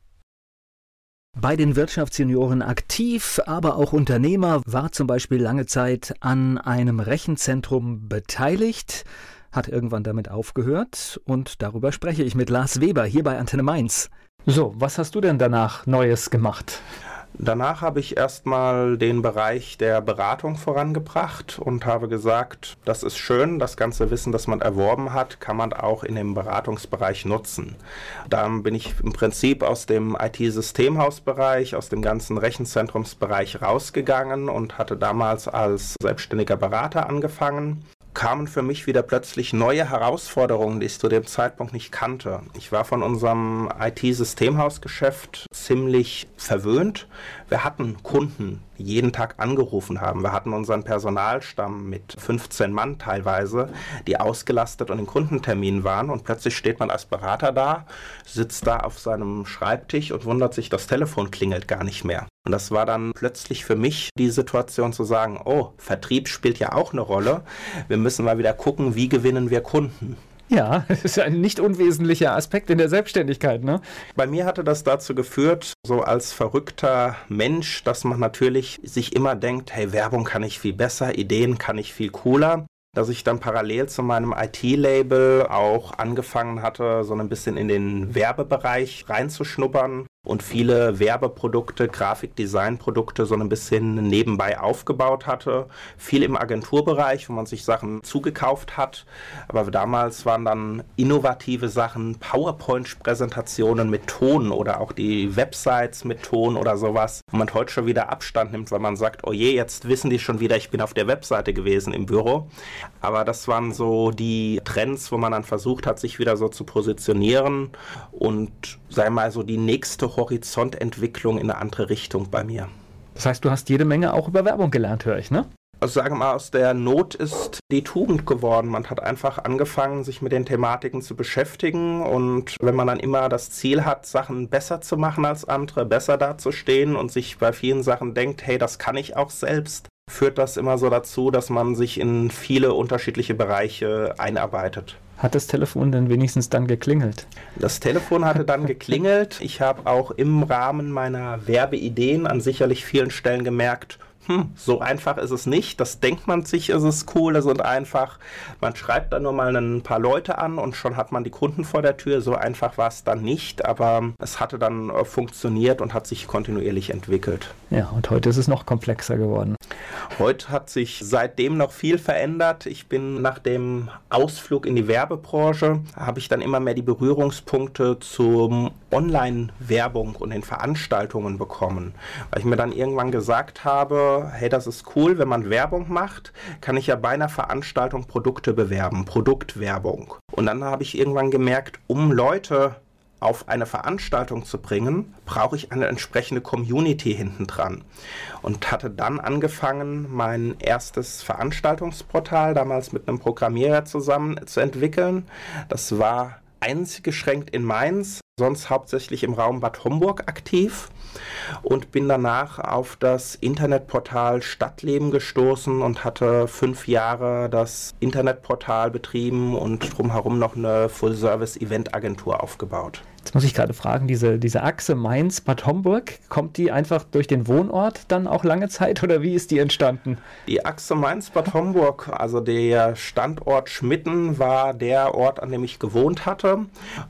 Bei den Wirtschaftsjunioren aktiv, aber auch Unternehmer, war zum Beispiel lange Zeit an einem Rechenzentrum beteiligt, hat irgendwann damit aufgehört und darüber spreche ich mit Lars Weber hier bei Antenne Mainz. So, was hast du denn danach Neues gemacht? Danach habe ich erstmal den Bereich der Beratung vorangebracht und habe gesagt, das ist schön, das ganze Wissen, das man erworben hat, kann man auch in dem Beratungsbereich nutzen. Dann bin ich im Prinzip aus dem IT-Systemhausbereich, aus dem ganzen Rechenzentrumsbereich rausgegangen und hatte damals als selbstständiger Berater angefangen kamen für mich wieder plötzlich neue Herausforderungen, die ich zu dem Zeitpunkt nicht kannte. Ich war von unserem IT-Systemhausgeschäft ziemlich verwöhnt. Wir hatten Kunden, jeden Tag angerufen haben. Wir hatten unseren Personalstamm mit 15 Mann teilweise, die ausgelastet und in Kundenterminen waren. Und plötzlich steht man als Berater da, sitzt da auf seinem Schreibtisch und wundert sich, das Telefon klingelt gar nicht mehr. Und das war dann plötzlich für mich die Situation zu sagen, oh, Vertrieb spielt ja auch eine Rolle. Wir müssen mal wieder gucken, wie gewinnen wir Kunden. Ja, [LAUGHS] das ist ein nicht unwesentlicher Aspekt in der Selbstständigkeit. Ne? Bei mir hatte das dazu geführt, so als verrückter Mensch, dass man natürlich sich immer denkt, hey, Werbung kann ich viel besser, Ideen kann ich viel cooler dass ich dann parallel zu meinem IT-Label auch angefangen hatte, so ein bisschen in den Werbebereich reinzuschnuppern und viele Werbeprodukte, Grafikdesignprodukte so ein bisschen nebenbei aufgebaut hatte. Viel im Agenturbereich, wo man sich Sachen zugekauft hat. Aber damals waren dann innovative Sachen, PowerPoint-Präsentationen mit Ton oder auch die Websites mit Ton oder sowas, wo man heute schon wieder Abstand nimmt, weil man sagt, oh je, jetzt wissen die schon wieder, ich bin auf der Webseite gewesen im Büro. Aber das waren so die Trends, wo man dann versucht hat, sich wieder so zu positionieren und sei mal so die nächste Horizontentwicklung in eine andere Richtung bei mir. Das heißt, du hast jede Menge auch über Werbung gelernt, höre ich, ne? Also sagen wir mal, aus der Not ist die Tugend geworden. Man hat einfach angefangen, sich mit den Thematiken zu beschäftigen. Und wenn man dann immer das Ziel hat, Sachen besser zu machen als andere, besser dazustehen und sich bei vielen Sachen denkt, hey, das kann ich auch selbst, führt das immer so dazu, dass man sich in viele unterschiedliche Bereiche einarbeitet. Hat das Telefon denn wenigstens dann geklingelt? Das Telefon hatte dann [LAUGHS] geklingelt. Ich habe auch im Rahmen meiner Werbeideen an sicherlich vielen Stellen gemerkt, hm, so einfach ist es nicht. Das denkt man sich, ist es cool, das ist einfach. Man schreibt dann nur mal ein paar Leute an und schon hat man die Kunden vor der Tür. So einfach war es dann nicht, aber es hatte dann äh, funktioniert und hat sich kontinuierlich entwickelt. Ja, und heute ist es noch komplexer geworden. Heute hat sich seitdem noch viel verändert. Ich bin nach dem Ausflug in die Werbebranche, habe ich dann immer mehr die Berührungspunkte zum Online-Werbung und den Veranstaltungen bekommen, weil ich mir dann irgendwann gesagt habe, hey, das ist cool, wenn man Werbung macht, kann ich ja bei einer Veranstaltung Produkte bewerben, Produktwerbung. Und dann habe ich irgendwann gemerkt, um Leute auf eine Veranstaltung zu bringen, brauche ich eine entsprechende Community hinten dran. Und hatte dann angefangen, mein erstes Veranstaltungsportal damals mit einem Programmierer zusammen zu entwickeln. Das war eingeschränkt in Mainz, sonst hauptsächlich im Raum Bad Homburg aktiv und bin danach auf das Internetportal Stadtleben gestoßen und hatte fünf Jahre das Internetportal betrieben und drumherum noch eine Full-Service-Event-Agentur aufgebaut. Jetzt muss ich gerade fragen, diese, diese Achse Mainz-Bad Homburg, kommt die einfach durch den Wohnort dann auch lange Zeit oder wie ist die entstanden? Die Achse Mainz-Bad Homburg, also der Standort Schmitten, war der Ort, an dem ich gewohnt hatte.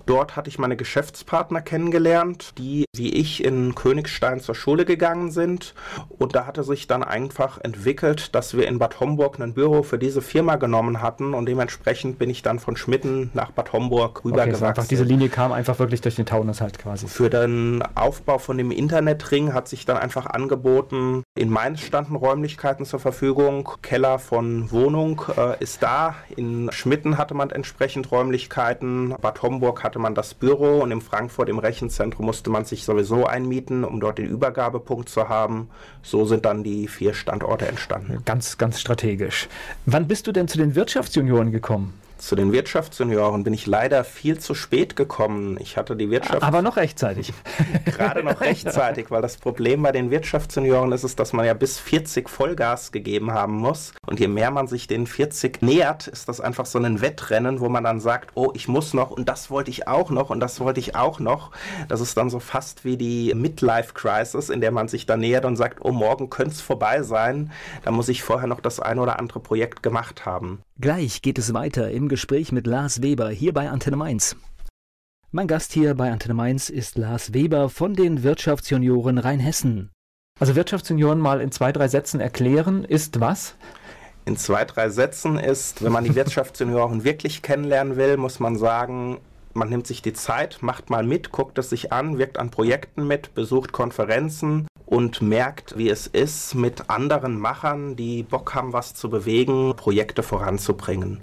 Dort hatte ich meine Geschäftspartner kennengelernt, die wie ich in Königstein zur Schule gegangen sind. Und da hatte sich dann einfach entwickelt, dass wir in Bad Homburg ein Büro für diese Firma genommen hatten und dementsprechend bin ich dann von Schmitten nach Bad Homburg rübergewachsen. Okay, einfach diese Linie kam einfach wirklich durch den Taunus halt quasi. Für den Aufbau von dem Internetring hat sich dann einfach angeboten, in Mainz standen Räumlichkeiten zur Verfügung, Keller von Wohnung äh, ist da, in Schmitten hatte man entsprechend Räumlichkeiten, Bad Homburg hatte man das Büro und in Frankfurt im Rechenzentrum musste man sich sowieso einmieten, um dort den Übergabepunkt zu haben. So sind dann die vier Standorte entstanden. Ganz, ganz strategisch. Wann bist du denn zu den Wirtschaftsjunioren gekommen? Zu den Wirtschaftsjunioren bin ich leider viel zu spät gekommen. Ich hatte die Wirtschaft. Aber noch rechtzeitig. [LAUGHS] Gerade noch rechtzeitig, weil das Problem bei den Wirtschaftsjunioren ist es, dass man ja bis 40 Vollgas gegeben haben muss. Und je mehr man sich den 40 nähert, ist das einfach so ein Wettrennen, wo man dann sagt, oh, ich muss noch und das wollte ich auch noch und das wollte ich auch noch. Das ist dann so fast wie die Midlife-Crisis, in der man sich da nähert und sagt, oh, morgen könnte es vorbei sein. Da muss ich vorher noch das ein oder andere Projekt gemacht haben. Gleich geht es weiter im Gespräch mit Lars Weber hier bei Antenne Mainz. Mein Gast hier bei Antenne Mainz ist Lars Weber von den Wirtschaftsjunioren Rheinhessen. Also Wirtschaftsjunioren mal in zwei, drei Sätzen erklären, ist was? In zwei, drei Sätzen ist, wenn man die [LAUGHS] Wirtschaftsjunioren wirklich kennenlernen will, muss man sagen, man nimmt sich die Zeit, macht mal mit, guckt es sich an, wirkt an Projekten mit, besucht Konferenzen und merkt, wie es ist, mit anderen Machern, die Bock haben, was zu bewegen, Projekte voranzubringen.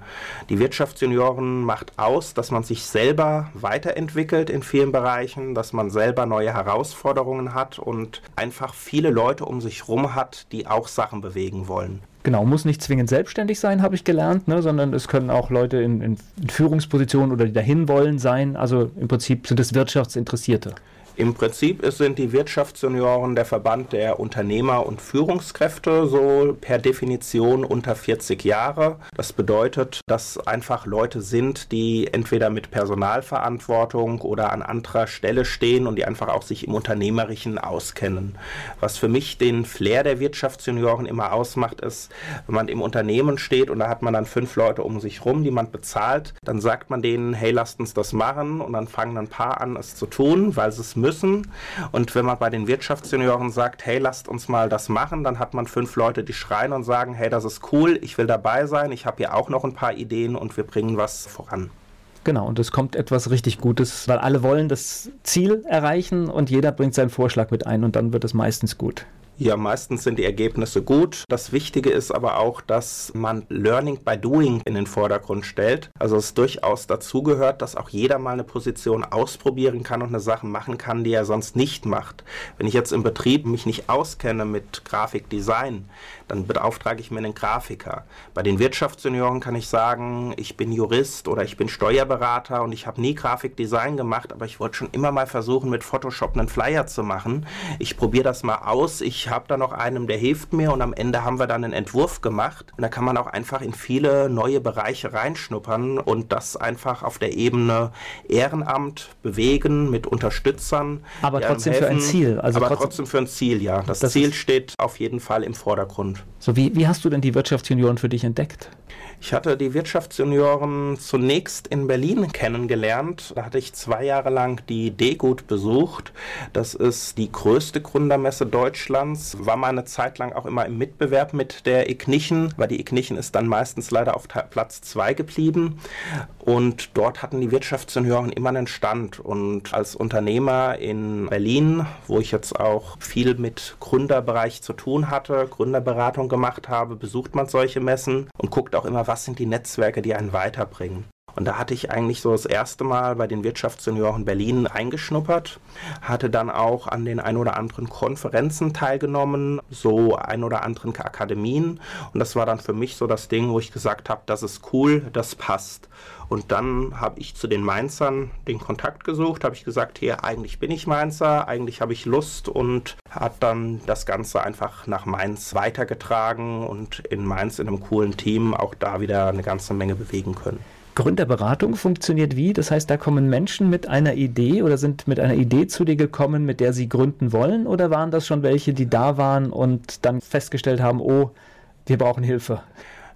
Die Wirtschaftsjunioren macht aus, dass man sich selber weiterentwickelt in vielen Bereichen, dass man selber neue Herausforderungen hat und einfach viele Leute um sich herum hat, die auch Sachen bewegen wollen. Genau, muss nicht zwingend selbstständig sein, habe ich gelernt, ne, sondern es können auch Leute in, in Führungspositionen oder die dahin wollen sein. Also im Prinzip sind es Wirtschaftsinteressierte. Im Prinzip sind die Wirtschaftsjunioren der Verband der Unternehmer und Führungskräfte, so per Definition unter 40 Jahre. Das bedeutet, dass einfach Leute sind, die entweder mit Personalverantwortung oder an anderer Stelle stehen und die einfach auch sich im Unternehmerischen auskennen. Was für mich den Flair der Wirtschaftsjunioren immer ausmacht, ist, wenn man im Unternehmen steht und da hat man dann fünf Leute um sich rum, die man bezahlt, dann sagt man denen, hey, lasst uns das machen und dann fangen ein paar an, es zu tun, weil sie es müssen. Und wenn man bei den Wirtschaftsjunioren sagt, hey, lasst uns mal das machen, dann hat man fünf Leute, die schreien und sagen, hey, das ist cool, ich will dabei sein, ich habe hier auch noch ein paar Ideen und wir bringen was voran. Genau, und es kommt etwas richtig Gutes, weil alle wollen das Ziel erreichen und jeder bringt seinen Vorschlag mit ein und dann wird es meistens gut. Ja, meistens sind die Ergebnisse gut. Das Wichtige ist aber auch, dass man Learning by Doing in den Vordergrund stellt. Also es durchaus dazugehört, dass auch jeder mal eine Position ausprobieren kann und eine Sache machen kann, die er sonst nicht macht. Wenn ich jetzt im Betrieb mich nicht auskenne mit Grafikdesign, dann beauftrage ich mir einen Grafiker. Bei den Wirtschaftssenioren kann ich sagen, ich bin Jurist oder ich bin Steuerberater und ich habe nie Grafikdesign gemacht, aber ich wollte schon immer mal versuchen, mit Photoshop einen Flyer zu machen. Ich probiere das mal aus. Ich habe da noch einen, der hilft mir und am Ende haben wir dann einen Entwurf gemacht. Und da kann man auch einfach in viele neue Bereiche reinschnuppern und das einfach auf der Ebene Ehrenamt bewegen mit Unterstützern. Aber trotzdem helfen. für ein Ziel. Also aber trotzdem, trotzdem für ein Ziel, ja. Das, das Ziel steht auf jeden Fall im Vordergrund. So, wie, wie hast du denn die Wirtschaftsjunioren für dich entdeckt? Ich hatte die Wirtschaftsjunioren zunächst in Berlin kennengelernt. Da hatte ich zwei Jahre lang die D-Gut besucht. Das ist die größte Gründermesse Deutschlands. War mal eine Zeit lang auch immer im Mitbewerb mit der Ignition, weil die Ignition ist dann meistens leider auf Platz zwei geblieben. Und dort hatten die Wirtschaftsjunioren immer einen Stand. Und als Unternehmer in Berlin, wo ich jetzt auch viel mit Gründerbereich zu tun hatte, Gründerberatung gemacht habe, besucht man solche Messen und guckt auch immer, was sind die Netzwerke, die einen weiterbringen. Und da hatte ich eigentlich so das erste Mal bei den Wirtschaftssenioren Berlin eingeschnuppert, hatte dann auch an den ein oder anderen Konferenzen teilgenommen, so ein oder anderen Akademien. Und das war dann für mich so das Ding, wo ich gesagt habe, das ist cool, das passt. Und dann habe ich zu den Mainzern den Kontakt gesucht, habe ich gesagt, hier, eigentlich bin ich Mainzer, eigentlich habe ich Lust und hat dann das Ganze einfach nach Mainz weitergetragen und in Mainz in einem coolen Team auch da wieder eine ganze Menge bewegen können. Gründerberatung funktioniert wie? Das heißt, da kommen Menschen mit einer Idee oder sind mit einer Idee zu dir gekommen, mit der sie gründen wollen? Oder waren das schon welche, die da waren und dann festgestellt haben, oh, wir brauchen Hilfe?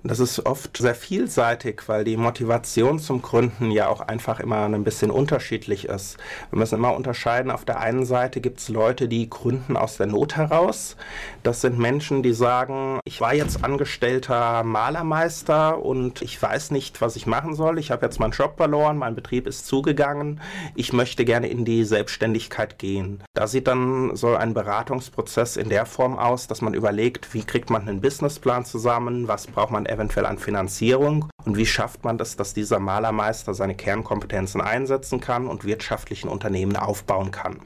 Das ist oft sehr vielseitig, weil die Motivation zum Gründen ja auch einfach immer ein bisschen unterschiedlich ist. Wir müssen immer unterscheiden, auf der einen Seite gibt es Leute, die gründen aus der Not heraus. Das sind Menschen, die sagen, ich war jetzt angestellter Malermeister und ich weiß nicht, was ich machen soll. Ich habe jetzt meinen Job verloren, mein Betrieb ist zugegangen. Ich möchte gerne in die Selbstständigkeit gehen. Da sieht dann so ein Beratungsprozess in der Form aus, dass man überlegt, wie kriegt man einen Businessplan zusammen, was braucht man eventuell an Finanzierung und wie schafft man das, dass dieser Malermeister seine Kernkompetenzen einsetzen kann und wirtschaftlichen Unternehmen aufbauen kann.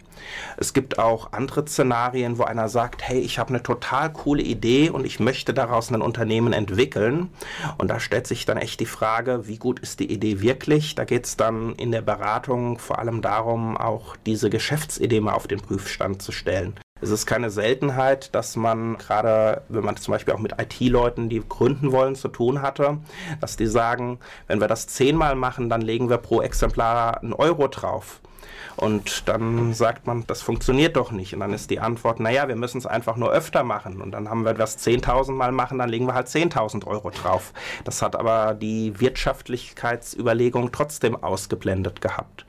Es gibt auch andere Szenarien, wo einer sagt, hey, ich habe eine total coole Idee und ich möchte daraus ein Unternehmen entwickeln. Und da stellt sich dann echt die Frage, wie gut ist die Idee wirklich? Da geht es dann in der Beratung vor allem darum, auch diese Geschäftsidee mal auf den Prüfstand zu stellen. Es ist keine Seltenheit, dass man gerade, wenn man zum Beispiel auch mit IT-Leuten, die gründen wollen, zu tun hatte, dass die sagen, wenn wir das zehnmal machen, dann legen wir pro Exemplar einen Euro drauf. Und dann sagt man, das funktioniert doch nicht. Und dann ist die Antwort, naja, wir müssen es einfach nur öfter machen. Und dann haben wir das 10.000 Mal machen, dann legen wir halt 10.000 Euro drauf. Das hat aber die Wirtschaftlichkeitsüberlegung trotzdem ausgeblendet gehabt.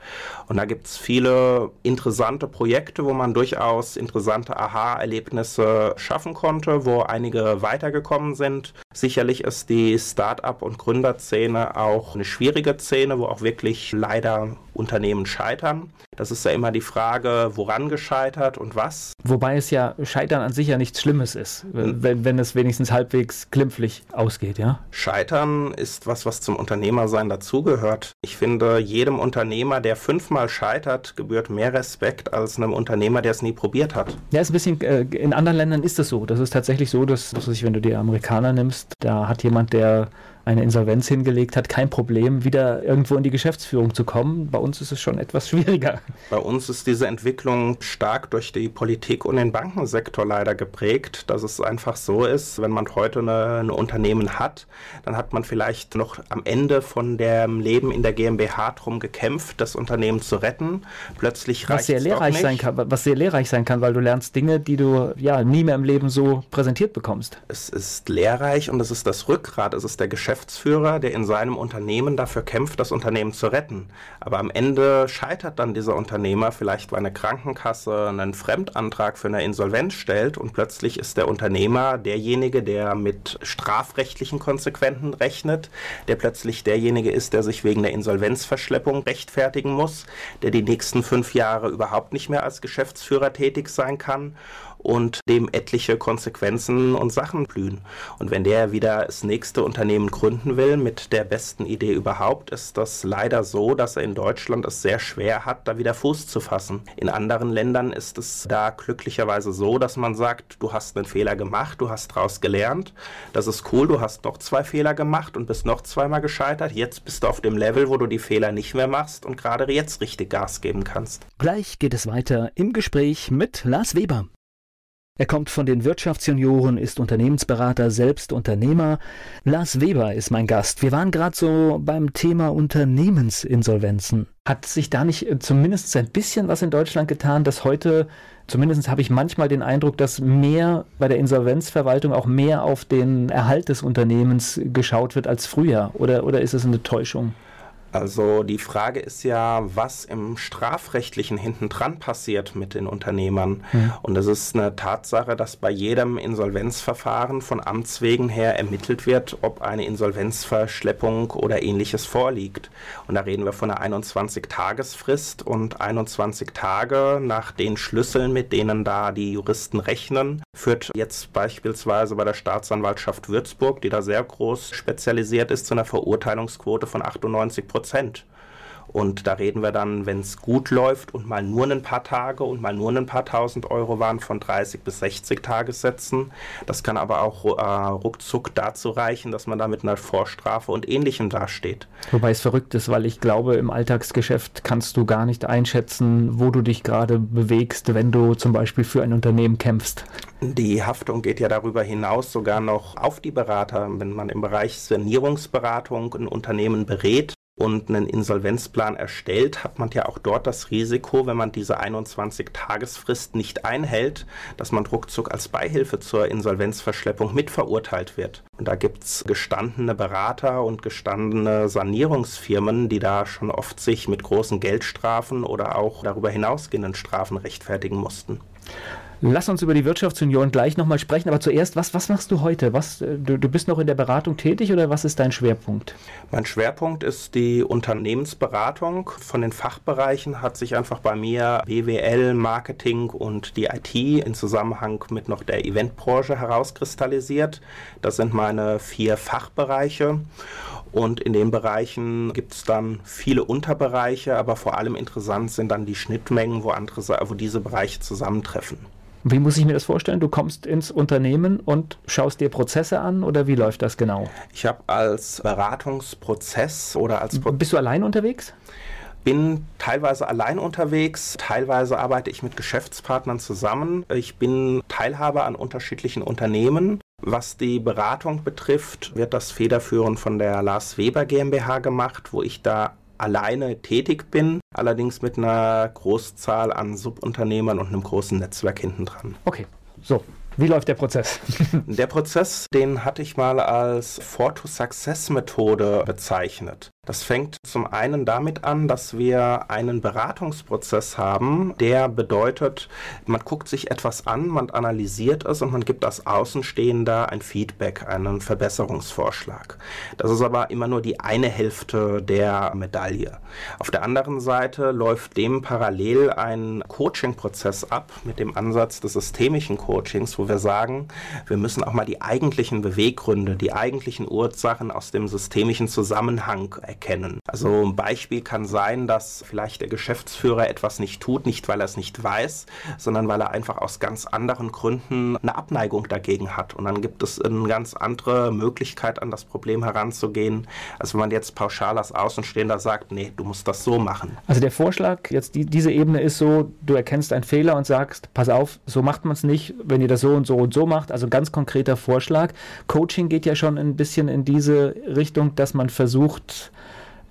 Und da gibt es viele interessante Projekte, wo man durchaus interessante Aha-Erlebnisse schaffen konnte, wo einige weitergekommen sind. Sicherlich ist die Start-up- und Gründerszene auch eine schwierige Szene, wo auch wirklich leider Unternehmen scheitern. Das ist ja immer die Frage, woran gescheitert und was. Wobei es ja Scheitern an sich ja nichts Schlimmes ist, hm. wenn, wenn es wenigstens halbwegs glimpflich ausgeht, ja? Scheitern ist was, was zum Unternehmersein dazugehört. Ich finde, jedem Unternehmer, der fünfmal scheitert, gebührt mehr Respekt als einem Unternehmer, der es nie probiert hat. Ja, ist ein bisschen, äh, in anderen Ländern ist das so. Das ist tatsächlich so, dass, dass sich, wenn du die Amerikaner nimmst, da hat jemand, der eine Insolvenz hingelegt hat, kein Problem, wieder irgendwo in die Geschäftsführung zu kommen. Bei uns ist es schon etwas schwieriger. Bei uns ist diese Entwicklung stark durch die Politik und den Bankensektor leider geprägt, dass es einfach so ist, wenn man heute ein Unternehmen hat, dann hat man vielleicht noch am Ende von dem Leben in der GmbH drum gekämpft, das Unternehmen zu retten. Plötzlich reicht was sehr lehrreich sein kann, was sehr lehrreich sein kann, weil du lernst Dinge, die du ja nie mehr im Leben so präsentiert bekommst. Es ist lehrreich und es ist das Rückgrat, es ist der Geschäft Geschäftsführer, der in seinem Unternehmen dafür kämpft, das Unternehmen zu retten. Aber am Ende scheitert dann dieser Unternehmer vielleicht, weil eine Krankenkasse einen Fremdantrag für eine Insolvenz stellt und plötzlich ist der Unternehmer derjenige, der mit strafrechtlichen Konsequenzen rechnet, der plötzlich derjenige ist, der sich wegen der Insolvenzverschleppung rechtfertigen muss, der die nächsten fünf Jahre überhaupt nicht mehr als Geschäftsführer tätig sein kann und dem etliche Konsequenzen und Sachen blühen. Und wenn der wieder das nächste Unternehmen gründen will mit der besten Idee überhaupt, ist das leider so, dass er in Deutschland es sehr schwer hat, da wieder Fuß zu fassen. In anderen Ländern ist es da glücklicherweise so, dass man sagt, du hast einen Fehler gemacht, du hast daraus gelernt, das ist cool, du hast noch zwei Fehler gemacht und bist noch zweimal gescheitert, jetzt bist du auf dem Level, wo du die Fehler nicht mehr machst und gerade jetzt richtig Gas geben kannst. Gleich geht es weiter im Gespräch mit Lars Weber. Er kommt von den Wirtschaftsjunioren, ist Unternehmensberater, selbst Unternehmer. Lars Weber ist mein Gast. Wir waren gerade so beim Thema Unternehmensinsolvenzen. Hat sich da nicht äh, zumindest ein bisschen was in Deutschland getan, dass heute, zumindest habe ich manchmal den Eindruck, dass mehr bei der Insolvenzverwaltung auch mehr auf den Erhalt des Unternehmens geschaut wird als früher? Oder, oder ist es eine Täuschung? Also die Frage ist ja, was im strafrechtlichen hintendran passiert mit den Unternehmern. Mhm. Und es ist eine Tatsache, dass bei jedem Insolvenzverfahren von Amts wegen her ermittelt wird, ob eine Insolvenzverschleppung oder ähnliches vorliegt. Und da reden wir von einer 21-Tagesfrist und 21 Tage nach den Schlüsseln, mit denen da die Juristen rechnen, führt jetzt beispielsweise bei der Staatsanwaltschaft Würzburg, die da sehr groß spezialisiert ist, zu einer Verurteilungsquote von 98 Prozent. Prozent. Und da reden wir dann, wenn es gut läuft und mal nur ein paar Tage und mal nur ein paar tausend Euro waren, von 30 bis 60 Tagessätzen. Das kann aber auch äh, ruckzuck dazu reichen, dass man da mit einer Vorstrafe und Ähnlichem dasteht. Wobei es verrückt ist, weil ich glaube, im Alltagsgeschäft kannst du gar nicht einschätzen, wo du dich gerade bewegst, wenn du zum Beispiel für ein Unternehmen kämpfst. Die Haftung geht ja darüber hinaus sogar noch auf die Berater. Wenn man im Bereich Sanierungsberatung ein Unternehmen berät, und einen Insolvenzplan erstellt, hat man ja auch dort das Risiko, wenn man diese 21-Tagesfrist nicht einhält, dass man ruckzuck als Beihilfe zur Insolvenzverschleppung mitverurteilt wird. Und da gibt es gestandene Berater und gestandene Sanierungsfirmen, die da schon oft sich mit großen Geldstrafen oder auch darüber hinausgehenden Strafen rechtfertigen mussten. Lass uns über die Wirtschaftsunion gleich nochmal sprechen, aber zuerst, was, was machst du heute? Was, äh, du, du bist noch in der Beratung tätig oder was ist dein Schwerpunkt? Mein Schwerpunkt ist die Unternehmensberatung. Von den Fachbereichen hat sich einfach bei mir BWL, Marketing und die IT in Zusammenhang mit noch der Eventbranche herauskristallisiert. Das sind meine vier Fachbereiche. Und in den Bereichen gibt es dann viele Unterbereiche, aber vor allem interessant sind dann die Schnittmengen, wo, andere, wo diese Bereiche zusammentreffen. Wie muss ich mir das vorstellen? Du kommst ins Unternehmen und schaust dir Prozesse an oder wie läuft das genau? Ich habe als Beratungsprozess oder als... Pro Bist du allein unterwegs? bin teilweise allein unterwegs, teilweise arbeite ich mit Geschäftspartnern zusammen. Ich bin Teilhaber an unterschiedlichen Unternehmen. Was die Beratung betrifft, wird das federführend von der Lars Weber GmbH gemacht, wo ich da alleine tätig bin, allerdings mit einer Großzahl an Subunternehmern und einem großen Netzwerk hinten dran. Okay, so, wie läuft der Prozess? der Prozess, den hatte ich mal als For-to-Success-Methode bezeichnet. Das fängt zum einen damit an, dass wir einen Beratungsprozess haben, der bedeutet, man guckt sich etwas an, man analysiert es und man gibt als Außenstehender ein Feedback, einen Verbesserungsvorschlag. Das ist aber immer nur die eine Hälfte der Medaille. Auf der anderen Seite läuft dem parallel ein Coaching-Prozess ab mit dem Ansatz des systemischen Coachings, wo wir sagen, wir müssen auch mal die eigentlichen Beweggründe, die eigentlichen Ursachen aus dem systemischen Zusammenhang erkennen. Also ein Beispiel kann sein, dass vielleicht der Geschäftsführer etwas nicht tut, nicht weil er es nicht weiß, sondern weil er einfach aus ganz anderen Gründen eine Abneigung dagegen hat. Und dann gibt es eine ganz andere Möglichkeit, an das Problem heranzugehen, als wenn man jetzt pauschal als Außenstehender sagt, nee, du musst das so machen. Also der Vorschlag, jetzt die, diese Ebene ist so, du erkennst einen Fehler und sagst, pass auf, so macht man es nicht, wenn ihr das so und so und so macht. Also ganz konkreter Vorschlag. Coaching geht ja schon ein bisschen in diese Richtung, dass man versucht,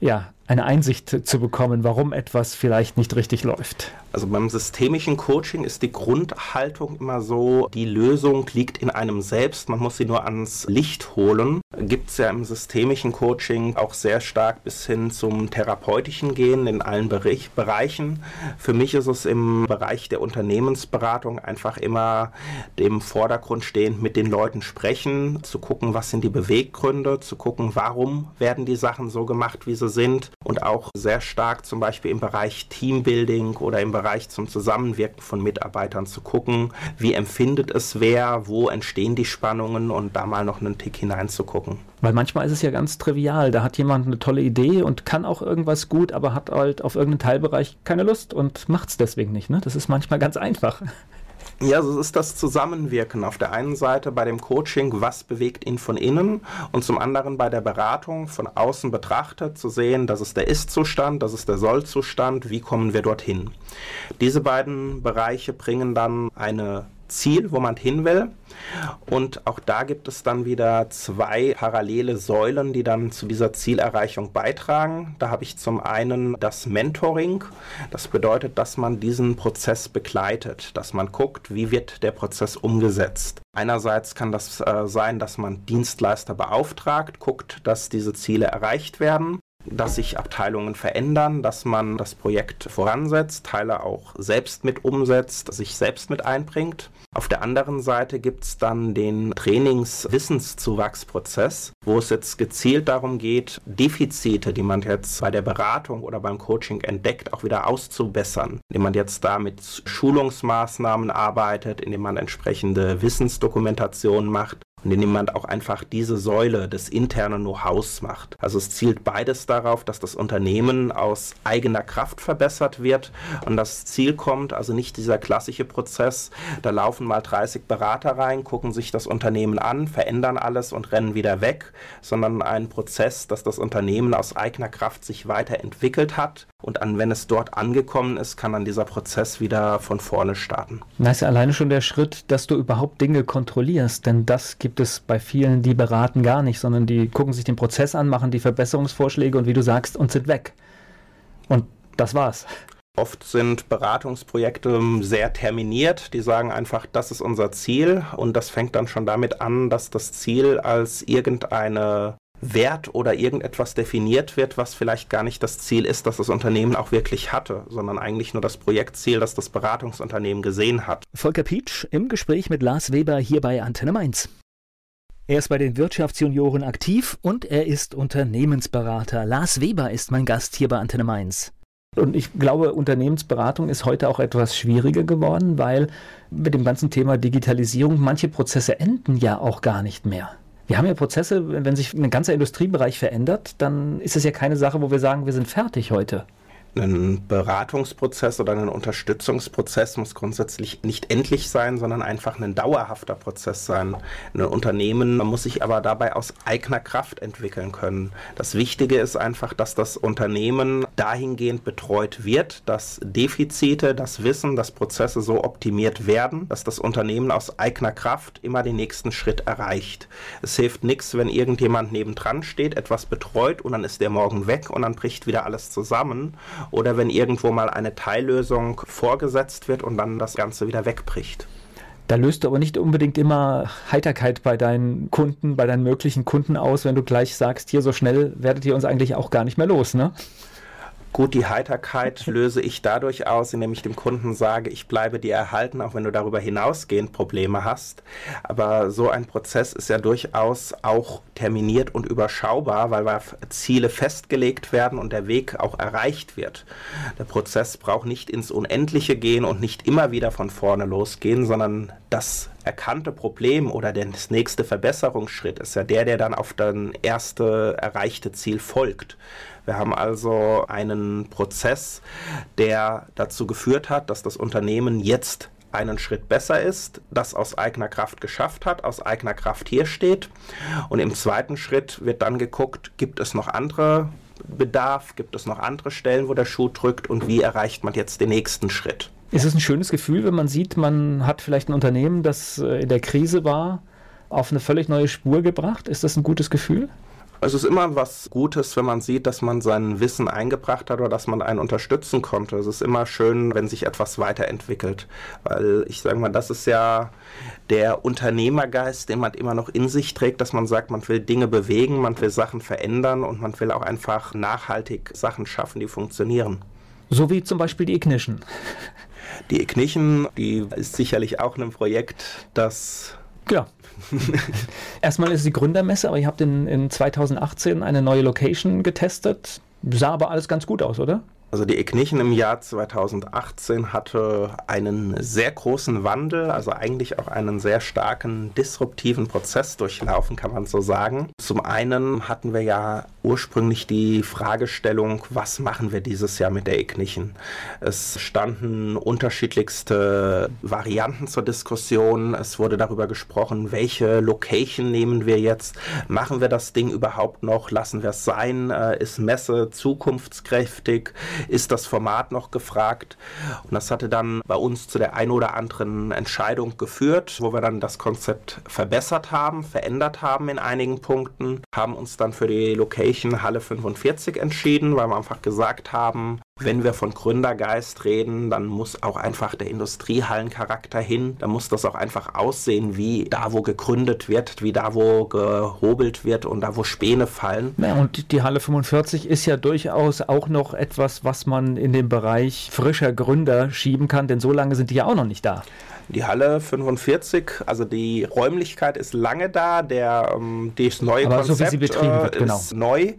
ja, eine Einsicht zu bekommen, warum etwas vielleicht nicht richtig läuft. Also beim systemischen Coaching ist die Grundhaltung immer so, die Lösung liegt in einem selbst, man muss sie nur ans Licht holen. Gibt es ja im systemischen Coaching auch sehr stark bis hin zum therapeutischen Gehen in allen Bereich, Bereichen. Für mich ist es im Bereich der Unternehmensberatung einfach immer dem Vordergrund stehend mit den Leuten sprechen, zu gucken, was sind die Beweggründe, zu gucken, warum werden die Sachen so gemacht, wie sie sind und auch sehr stark zum Beispiel im Bereich Teambuilding oder im Bereich zum Zusammenwirken von Mitarbeitern zu gucken, wie empfindet es wer, wo entstehen die Spannungen und da mal noch einen Tick hineinzugucken. Weil manchmal ist es ja ganz trivial, da hat jemand eine tolle Idee und kann auch irgendwas gut, aber hat halt auf irgendeinen Teilbereich keine Lust und macht es deswegen nicht. Ne? Das ist manchmal ganz einfach. Ja, es ist das Zusammenwirken. Auf der einen Seite bei dem Coaching, was bewegt ihn von innen und zum anderen bei der Beratung von außen betrachtet zu sehen, das ist der Ist-Zustand, das ist der Soll-Zustand, wie kommen wir dorthin. Diese beiden Bereiche bringen dann eine Ziel, wo man hin will. Und auch da gibt es dann wieder zwei parallele Säulen, die dann zu dieser Zielerreichung beitragen. Da habe ich zum einen das Mentoring. Das bedeutet, dass man diesen Prozess begleitet, dass man guckt, wie wird der Prozess umgesetzt. Einerseits kann das äh, sein, dass man Dienstleister beauftragt, guckt, dass diese Ziele erreicht werden dass sich Abteilungen verändern, dass man das Projekt voransetzt, Teile auch selbst mit umsetzt, sich selbst mit einbringt. Auf der anderen Seite gibt es dann den Trainings-Wissenszuwachsprozess, wo es jetzt gezielt darum geht, Defizite, die man jetzt bei der Beratung oder beim Coaching entdeckt, auch wieder auszubessern, indem man jetzt da mit Schulungsmaßnahmen arbeitet, indem man entsprechende Wissensdokumentation macht und indem man auch einfach diese Säule des internen Know-hows macht. Also es zielt beides darauf, dass das Unternehmen aus eigener Kraft verbessert wird und das Ziel kommt, also nicht dieser klassische Prozess, da laufen mal 30 Berater rein, gucken sich das Unternehmen an, verändern alles und rennen wieder weg, sondern ein Prozess, dass das Unternehmen aus eigener Kraft sich weiterentwickelt hat und an, wenn es dort angekommen ist, kann dann dieser Prozess wieder von vorne starten. Das ist ja alleine schon der Schritt, dass du überhaupt Dinge kontrollierst, denn das gibt es bei vielen, die beraten gar nicht, sondern die gucken sich den Prozess an, machen die Verbesserungsvorschläge und wie du sagst, und sind weg. Und das war's. Oft sind Beratungsprojekte sehr terminiert. Die sagen einfach, das ist unser Ziel. Und das fängt dann schon damit an, dass das Ziel als irgendeine Wert oder irgendetwas definiert wird, was vielleicht gar nicht das Ziel ist, das das Unternehmen auch wirklich hatte, sondern eigentlich nur das Projektziel, das das Beratungsunternehmen gesehen hat. Volker Pietsch im Gespräch mit Lars Weber hier bei Antenne Mainz. Er ist bei den Wirtschaftsjunioren aktiv und er ist Unternehmensberater. Lars Weber ist mein Gast hier bei Antenne Mainz. Und ich glaube, Unternehmensberatung ist heute auch etwas schwieriger geworden, weil mit dem ganzen Thema Digitalisierung manche Prozesse enden ja auch gar nicht mehr. Wir haben ja Prozesse, wenn sich ein ganzer Industriebereich verändert, dann ist es ja keine Sache, wo wir sagen, wir sind fertig heute ein Beratungsprozess oder ein Unterstützungsprozess muss grundsätzlich nicht endlich sein, sondern einfach ein dauerhafter Prozess sein. Ein Unternehmen muss sich aber dabei aus eigener Kraft entwickeln können. Das Wichtige ist einfach, dass das Unternehmen dahingehend betreut wird, dass Defizite, das Wissen, dass Prozesse so optimiert werden, dass das Unternehmen aus eigener Kraft immer den nächsten Schritt erreicht. Es hilft nichts, wenn irgendjemand nebendran steht, etwas betreut und dann ist der morgen weg und dann bricht wieder alles zusammen oder wenn irgendwo mal eine Teillösung vorgesetzt wird und dann das Ganze wieder wegbricht. Da löst du aber nicht unbedingt immer Heiterkeit bei deinen Kunden, bei deinen möglichen Kunden aus, wenn du gleich sagst, hier so schnell werdet ihr uns eigentlich auch gar nicht mehr los, ne? Gut, die Heiterkeit [LAUGHS] löse ich dadurch aus, indem ich dem Kunden sage, ich bleibe dir erhalten, auch wenn du darüber hinausgehend Probleme hast. Aber so ein Prozess ist ja durchaus auch terminiert und überschaubar, weil Ziele festgelegt werden und der Weg auch erreicht wird. Der Prozess braucht nicht ins Unendliche gehen und nicht immer wieder von vorne losgehen, sondern das erkannte Problem oder der nächste Verbesserungsschritt ist ja der, der dann auf das erste erreichte Ziel folgt. Wir haben also einen Prozess, der dazu geführt hat, dass das Unternehmen jetzt einen Schritt besser ist, das aus eigener Kraft geschafft hat, aus eigener Kraft hier steht. Und im zweiten Schritt wird dann geguckt, gibt es noch andere Bedarf, gibt es noch andere Stellen, wo der Schuh drückt und wie erreicht man jetzt den nächsten Schritt. Ist es ein schönes Gefühl, wenn man sieht, man hat vielleicht ein Unternehmen, das äh, in der Krise war, auf eine völlig neue Spur gebracht? Ist das ein gutes Gefühl? Es ist immer was Gutes, wenn man sieht, dass man sein Wissen eingebracht hat oder dass man einen unterstützen konnte. Es ist immer schön, wenn sich etwas weiterentwickelt. Weil ich sage mal, das ist ja der Unternehmergeist, den man immer noch in sich trägt, dass man sagt, man will Dinge bewegen, man will Sachen verändern und man will auch einfach nachhaltig Sachen schaffen, die funktionieren. So wie zum Beispiel die Ignition. Die Ignition, die ist sicherlich auch ein Projekt, das ja. [LAUGHS] Erstmal ist es die Gründermesse, aber ihr habt in, in 2018 eine neue Location getestet. Sah aber alles ganz gut aus, oder? Also die Ignition im Jahr 2018 hatte einen sehr großen Wandel, also eigentlich auch einen sehr starken disruptiven Prozess durchlaufen, kann man so sagen. Zum einen hatten wir ja ursprünglich die Fragestellung, was machen wir dieses Jahr mit der Ignition? Es standen unterschiedlichste Varianten zur Diskussion. Es wurde darüber gesprochen, welche Location nehmen wir jetzt? Machen wir das Ding überhaupt noch? Lassen wir es sein? Äh, ist Messe zukunftskräftig? ist das Format noch gefragt. Und das hatte dann bei uns zu der ein oder anderen Entscheidung geführt, wo wir dann das Konzept verbessert haben, verändert haben in einigen Punkten, haben uns dann für die Location Halle 45 entschieden, weil wir einfach gesagt haben, wenn wir von Gründergeist reden, dann muss auch einfach der Industriehallencharakter hin. Da muss das auch einfach aussehen, wie da, wo gegründet wird, wie da, wo gehobelt wird und da, wo Späne fallen. Ja, und die Halle 45 ist ja durchaus auch noch etwas, was man in den Bereich frischer Gründer schieben kann, denn so lange sind die ja auch noch nicht da. Die Halle 45, also die Räumlichkeit ist lange da, der, ähm, das neue Aber Konzept so wird, äh, genau. ist neu,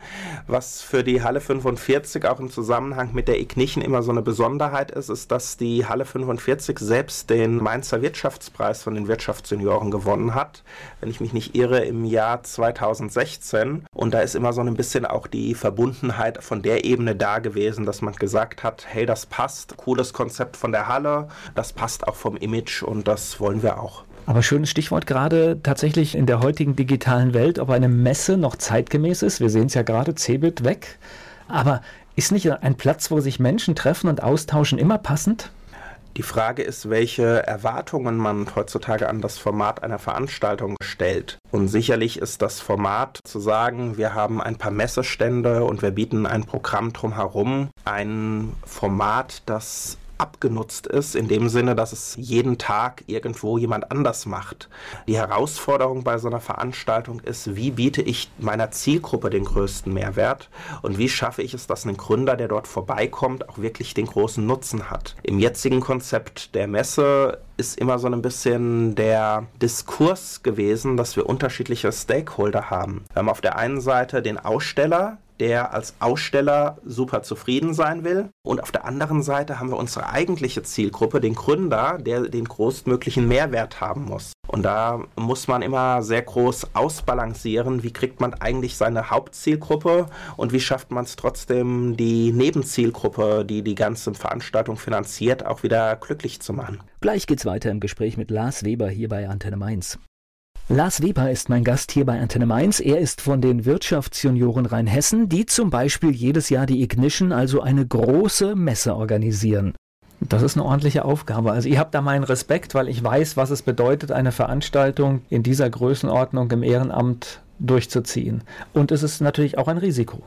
was für die Halle 45 auch im Zusammenhang mit der Ignition immer so eine Besonderheit ist, ist, dass die Halle 45 selbst den Mainzer Wirtschaftspreis von den Wirtschaftssenioren gewonnen hat, wenn ich mich nicht irre, im Jahr 2016. Und da ist immer so ein bisschen auch die Verbundenheit von der Ebene da gewesen, dass man gesagt hat, hey, das passt, cooles Konzept von der Halle, das passt auch vom Image und das wollen wir auch. Aber schönes Stichwort gerade tatsächlich in der heutigen digitalen Welt, ob eine Messe noch zeitgemäß ist. Wir sehen es ja gerade, Cebit weg. Aber ist nicht ein Platz, wo sich Menschen treffen und austauschen, immer passend? Die Frage ist, welche Erwartungen man heutzutage an das Format einer Veranstaltung stellt. Und sicherlich ist das Format zu sagen, wir haben ein paar Messestände und wir bieten ein Programm drumherum, ein Format, das abgenutzt ist, in dem Sinne, dass es jeden Tag irgendwo jemand anders macht. Die Herausforderung bei so einer Veranstaltung ist, wie biete ich meiner Zielgruppe den größten Mehrwert und wie schaffe ich es, dass ein Gründer, der dort vorbeikommt, auch wirklich den großen Nutzen hat. Im jetzigen Konzept der Messe ist immer so ein bisschen der Diskurs gewesen, dass wir unterschiedliche Stakeholder haben. Wir haben auf der einen Seite den Aussteller, der als Aussteller super zufrieden sein will. Und auf der anderen Seite haben wir unsere eigentliche Zielgruppe, den Gründer, der den größtmöglichen Mehrwert haben muss. Und da muss man immer sehr groß ausbalancieren, wie kriegt man eigentlich seine Hauptzielgruppe und wie schafft man es trotzdem, die Nebenzielgruppe, die die ganze Veranstaltung finanziert, auch wieder glücklich zu machen. Gleich geht's weiter im Gespräch mit Lars Weber hier bei Antenne Mainz. Lars Weber ist mein Gast hier bei Antenne Mainz. Er ist von den Wirtschaftsjunioren Rheinhessen, die zum Beispiel jedes Jahr die Ignition, also eine große Messe organisieren. Das ist eine ordentliche Aufgabe. Also ihr habt da meinen Respekt, weil ich weiß, was es bedeutet, eine Veranstaltung in dieser Größenordnung im Ehrenamt durchzuziehen. Und es ist natürlich auch ein Risiko.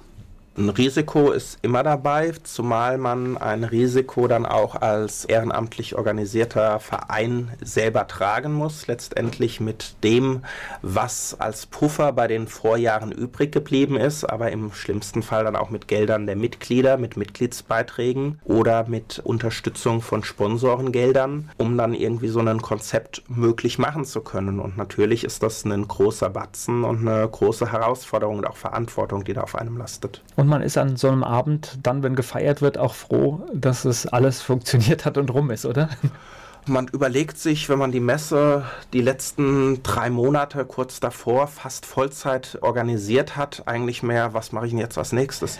Ein Risiko ist immer dabei, zumal man ein Risiko dann auch als ehrenamtlich organisierter Verein selber tragen muss, letztendlich mit dem, was als Puffer bei den Vorjahren übrig geblieben ist, aber im schlimmsten Fall dann auch mit Geldern der Mitglieder, mit Mitgliedsbeiträgen oder mit Unterstützung von Sponsorengeldern, um dann irgendwie so ein Konzept möglich machen zu können. Und natürlich ist das ein großer Batzen und eine große Herausforderung und auch Verantwortung, die da auf einem lastet. Und und man ist an so einem Abend dann, wenn gefeiert wird, auch froh, dass es alles funktioniert hat und rum ist, oder? Man überlegt sich, wenn man die Messe die letzten drei Monate kurz davor fast Vollzeit organisiert hat, eigentlich mehr, was mache ich denn jetzt als nächstes?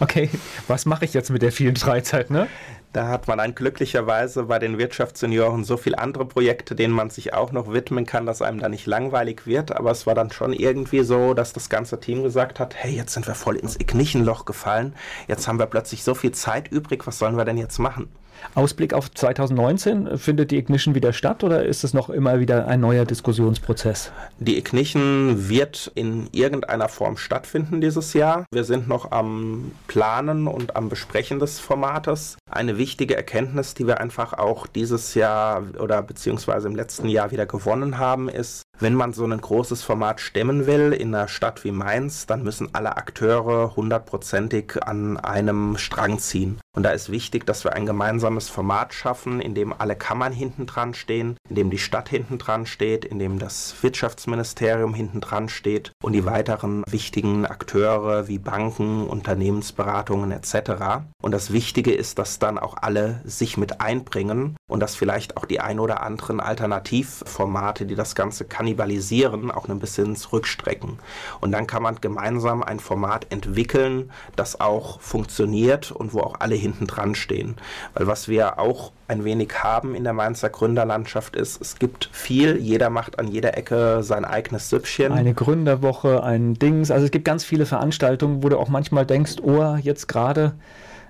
Okay, was mache ich jetzt mit der vielen Freizeit, ne? Da hat man dann glücklicherweise bei den Wirtschaftssenioren so viele andere Projekte, denen man sich auch noch widmen kann, dass einem da nicht langweilig wird. Aber es war dann schon irgendwie so, dass das ganze Team gesagt hat, hey, jetzt sind wir voll ins Ignichenloch gefallen. Jetzt haben wir plötzlich so viel Zeit übrig. Was sollen wir denn jetzt machen? Ausblick auf 2019, findet die Ignition wieder statt oder ist es noch immer wieder ein neuer Diskussionsprozess? Die Ignition wird in irgendeiner Form stattfinden dieses Jahr. Wir sind noch am Planen und am Besprechen des Formates. Eine wichtige Erkenntnis, die wir einfach auch dieses Jahr oder beziehungsweise im letzten Jahr wieder gewonnen haben, ist, wenn man so ein großes Format stemmen will in einer Stadt wie Mainz, dann müssen alle Akteure hundertprozentig an einem Strang ziehen. Und da ist wichtig, dass wir ein gemeinsames Format schaffen, in dem alle Kammern hinten dran stehen, in dem die Stadt hinten dran steht, in dem das Wirtschaftsministerium hinten dran steht und die weiteren wichtigen Akteure wie Banken, Unternehmensberatungen etc. Und das Wichtige ist, dass dann auch alle sich mit einbringen und dass vielleicht auch die ein oder anderen Alternativformate, die das Ganze kannibalisieren, auch ein bisschen zurückstrecken. Und dann kann man gemeinsam ein Format entwickeln, das auch funktioniert und wo auch alle hinten dran stehen. Weil was wir auch ein wenig haben in der Mainzer Gründerlandschaft ist, es gibt viel, jeder macht an jeder Ecke sein eigenes Süppchen. Eine Gründerwoche, ein Dings, also es gibt ganz viele Veranstaltungen, wo du auch manchmal denkst, oh, jetzt gerade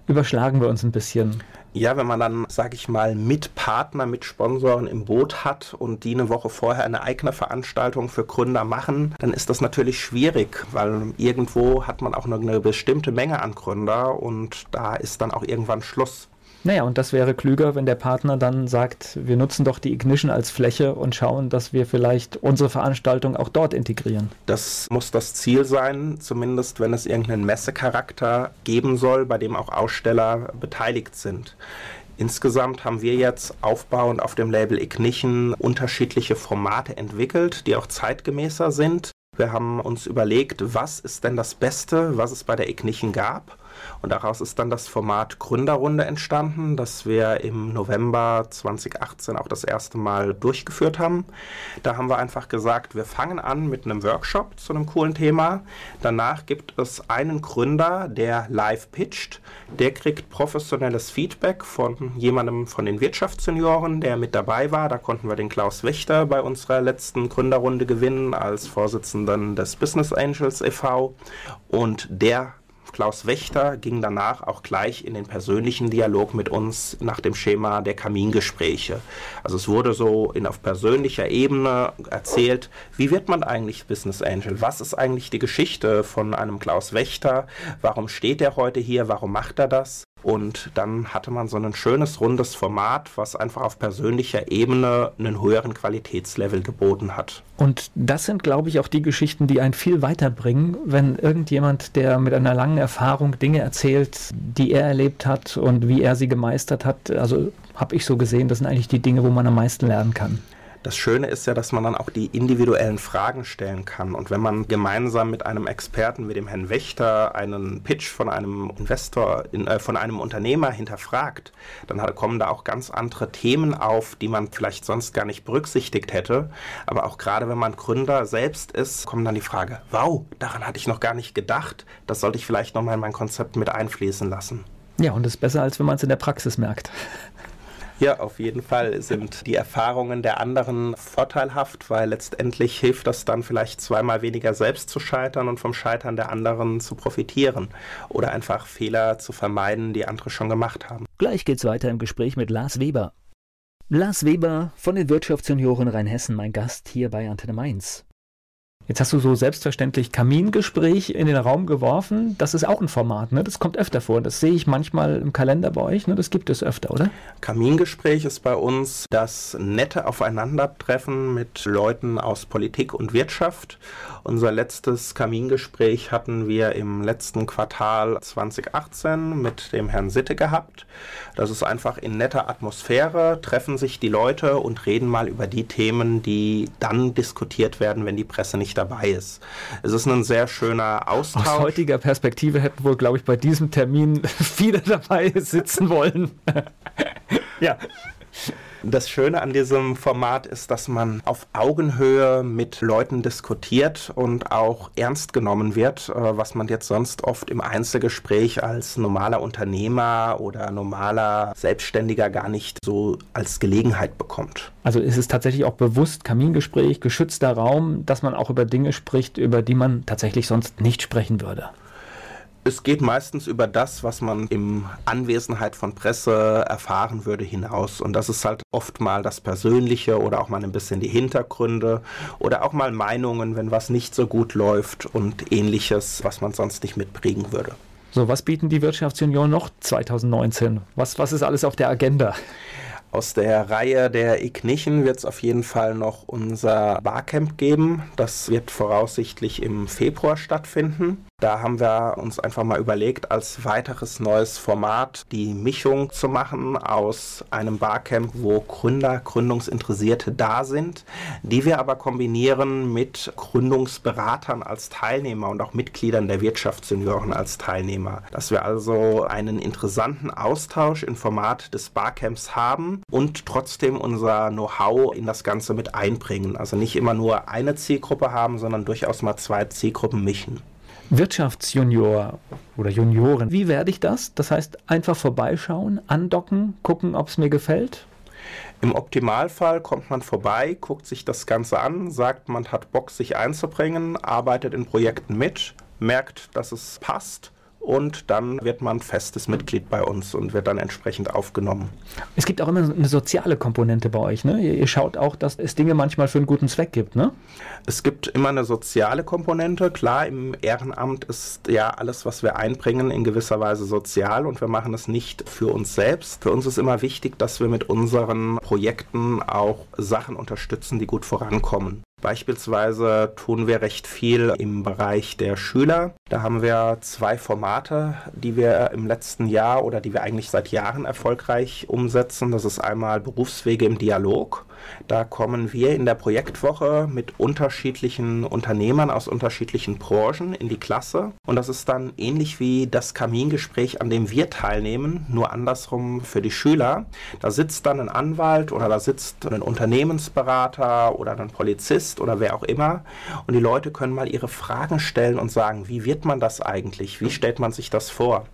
überschlagen wir uns ein bisschen. Ja, wenn man dann, sage ich mal, mit Partner, mit Sponsoren im Boot hat und die eine Woche vorher eine eigene Veranstaltung für Gründer machen, dann ist das natürlich schwierig, weil irgendwo hat man auch eine bestimmte Menge an Gründer und da ist dann auch irgendwann Schluss. Naja, und das wäre klüger, wenn der Partner dann sagt, wir nutzen doch die Ignition als Fläche und schauen, dass wir vielleicht unsere Veranstaltung auch dort integrieren. Das muss das Ziel sein, zumindest wenn es irgendeinen Messecharakter geben soll, bei dem auch Aussteller beteiligt sind. Insgesamt haben wir jetzt aufbauend auf dem Label Ignition unterschiedliche Formate entwickelt, die auch zeitgemäßer sind. Wir haben uns überlegt, was ist denn das Beste, was es bei der Ignition gab und daraus ist dann das Format Gründerrunde entstanden, das wir im November 2018 auch das erste Mal durchgeführt haben. Da haben wir einfach gesagt, wir fangen an mit einem Workshop zu einem coolen Thema. Danach gibt es einen Gründer, der live pitcht. Der kriegt professionelles Feedback von jemandem von den Wirtschaftssenioren, der mit dabei war. Da konnten wir den Klaus Wächter bei unserer letzten Gründerrunde gewinnen als Vorsitzenden des Business Angels e.V. Und der Klaus Wächter ging danach auch gleich in den persönlichen Dialog mit uns nach dem Schema der Kamingespräche. Also es wurde so in, auf persönlicher Ebene erzählt, wie wird man eigentlich Business Angel? Was ist eigentlich die Geschichte von einem Klaus Wächter? Warum steht er heute hier? Warum macht er das? Und dann hatte man so ein schönes, rundes Format, was einfach auf persönlicher Ebene einen höheren Qualitätslevel geboten hat. Und das sind, glaube ich, auch die Geschichten, die einen viel weiterbringen, wenn irgendjemand, der mit einer langen Erfahrung Dinge erzählt, die er erlebt hat und wie er sie gemeistert hat. Also habe ich so gesehen, das sind eigentlich die Dinge, wo man am meisten lernen kann. Das Schöne ist ja, dass man dann auch die individuellen Fragen stellen kann. Und wenn man gemeinsam mit einem Experten, mit dem Herrn Wächter, einen Pitch von einem Investor, in, äh, von einem Unternehmer hinterfragt, dann hat, kommen da auch ganz andere Themen auf, die man vielleicht sonst gar nicht berücksichtigt hätte. Aber auch gerade wenn man Gründer selbst ist, kommt dann die Frage, wow, daran hatte ich noch gar nicht gedacht. Das sollte ich vielleicht nochmal in mein Konzept mit einfließen lassen. Ja, und das ist besser, als wenn man es in der Praxis merkt. Ja, auf jeden Fall sind die Erfahrungen der anderen vorteilhaft, weil letztendlich hilft das dann vielleicht zweimal weniger selbst zu scheitern und vom Scheitern der anderen zu profitieren oder einfach Fehler zu vermeiden, die andere schon gemacht haben. Gleich geht's weiter im Gespräch mit Lars Weber. Lars Weber von den Wirtschaftsjunioren Rheinhessen, mein Gast hier bei Antenne Mainz. Jetzt hast du so selbstverständlich Kamingespräch in den Raum geworfen. Das ist auch ein Format, ne? Das kommt öfter vor. Das sehe ich manchmal im Kalender bei euch, ne? Das gibt es öfter, oder? Kamingespräch ist bei uns das nette Aufeinandertreffen mit Leuten aus Politik und Wirtschaft. Unser letztes Kamingespräch hatten wir im letzten Quartal 2018 mit dem Herrn Sitte gehabt. Das ist einfach in netter Atmosphäre, treffen sich die Leute und reden mal über die Themen, die dann diskutiert werden, wenn die Presse nicht dabei ist. Es ist ein sehr schöner Austausch. Aus heutiger Perspektive hätten wohl, glaube ich, bei diesem Termin [LAUGHS] viele dabei sitzen wollen. [LAUGHS] ja. Das Schöne an diesem Format ist, dass man auf Augenhöhe mit Leuten diskutiert und auch ernst genommen wird, äh, was man jetzt sonst oft im Einzelgespräch als normaler Unternehmer oder normaler Selbstständiger gar nicht so als Gelegenheit bekommt. Also ist es tatsächlich auch bewusst Kamingespräch, geschützter Raum, dass man auch über Dinge spricht, über die man tatsächlich sonst nicht sprechen würde. Es geht meistens über das, was man in Anwesenheit von Presse erfahren würde, hinaus. Und das ist halt oft mal das Persönliche oder auch mal ein bisschen die Hintergründe oder auch mal Meinungen, wenn was nicht so gut läuft und ähnliches, was man sonst nicht mitbringen würde. So, was bieten die Wirtschaftsunion noch 2019? Was, was ist alles auf der Agenda? Aus der Reihe der Ignichen wird es auf jeden Fall noch unser Barcamp geben. Das wird voraussichtlich im Februar stattfinden. Da haben wir uns einfach mal überlegt, als weiteres neues Format die Mischung zu machen aus einem Barcamp, wo Gründer, Gründungsinteressierte da sind, die wir aber kombinieren mit Gründungsberatern als Teilnehmer und auch Mitgliedern der Wirtschaftssenioren als Teilnehmer. Dass wir also einen interessanten Austausch im Format des Barcamps haben und trotzdem unser Know-how in das Ganze mit einbringen. Also nicht immer nur eine Zielgruppe haben, sondern durchaus mal zwei Zielgruppen mischen. Wirtschaftsjunior oder Junioren, wie werde ich das? Das heißt, einfach vorbeischauen, andocken, gucken, ob es mir gefällt? Im Optimalfall kommt man vorbei, guckt sich das Ganze an, sagt, man hat Bock, sich einzubringen, arbeitet in Projekten mit, merkt, dass es passt und dann wird man festes Mitglied bei uns und wird dann entsprechend aufgenommen. Es gibt auch immer eine soziale Komponente bei euch, ne? Ihr, schaut auch, dass es Dinge manchmal für einen guten Zweck gibt, ne? Es gibt immer eine soziale Komponente. Klar, im Ehrenamt ist ja alles, was wir einbringen, in gewisser Weise sozial und wir machen es nicht für uns selbst. Für uns ist immer wichtig, dass wir mit unseren Projekten auch Sachen unterstützen, die gut vorankommen. Beispielsweise tun wir recht viel im Bereich der Schüler. Da haben wir zwei Formate, die wir im letzten Jahr oder die wir eigentlich seit Jahren erfolgreich umsetzen. Das ist einmal Berufswege im Dialog. Da kommen wir in der Projektwoche mit unterschiedlichen Unternehmern aus unterschiedlichen Branchen in die Klasse. Und das ist dann ähnlich wie das Kamingespräch, an dem wir teilnehmen, nur andersrum für die Schüler. Da sitzt dann ein Anwalt oder da sitzt ein Unternehmensberater oder ein Polizist oder wer auch immer. Und die Leute können mal ihre Fragen stellen und sagen, wie wird man das eigentlich? Wie stellt man sich das vor?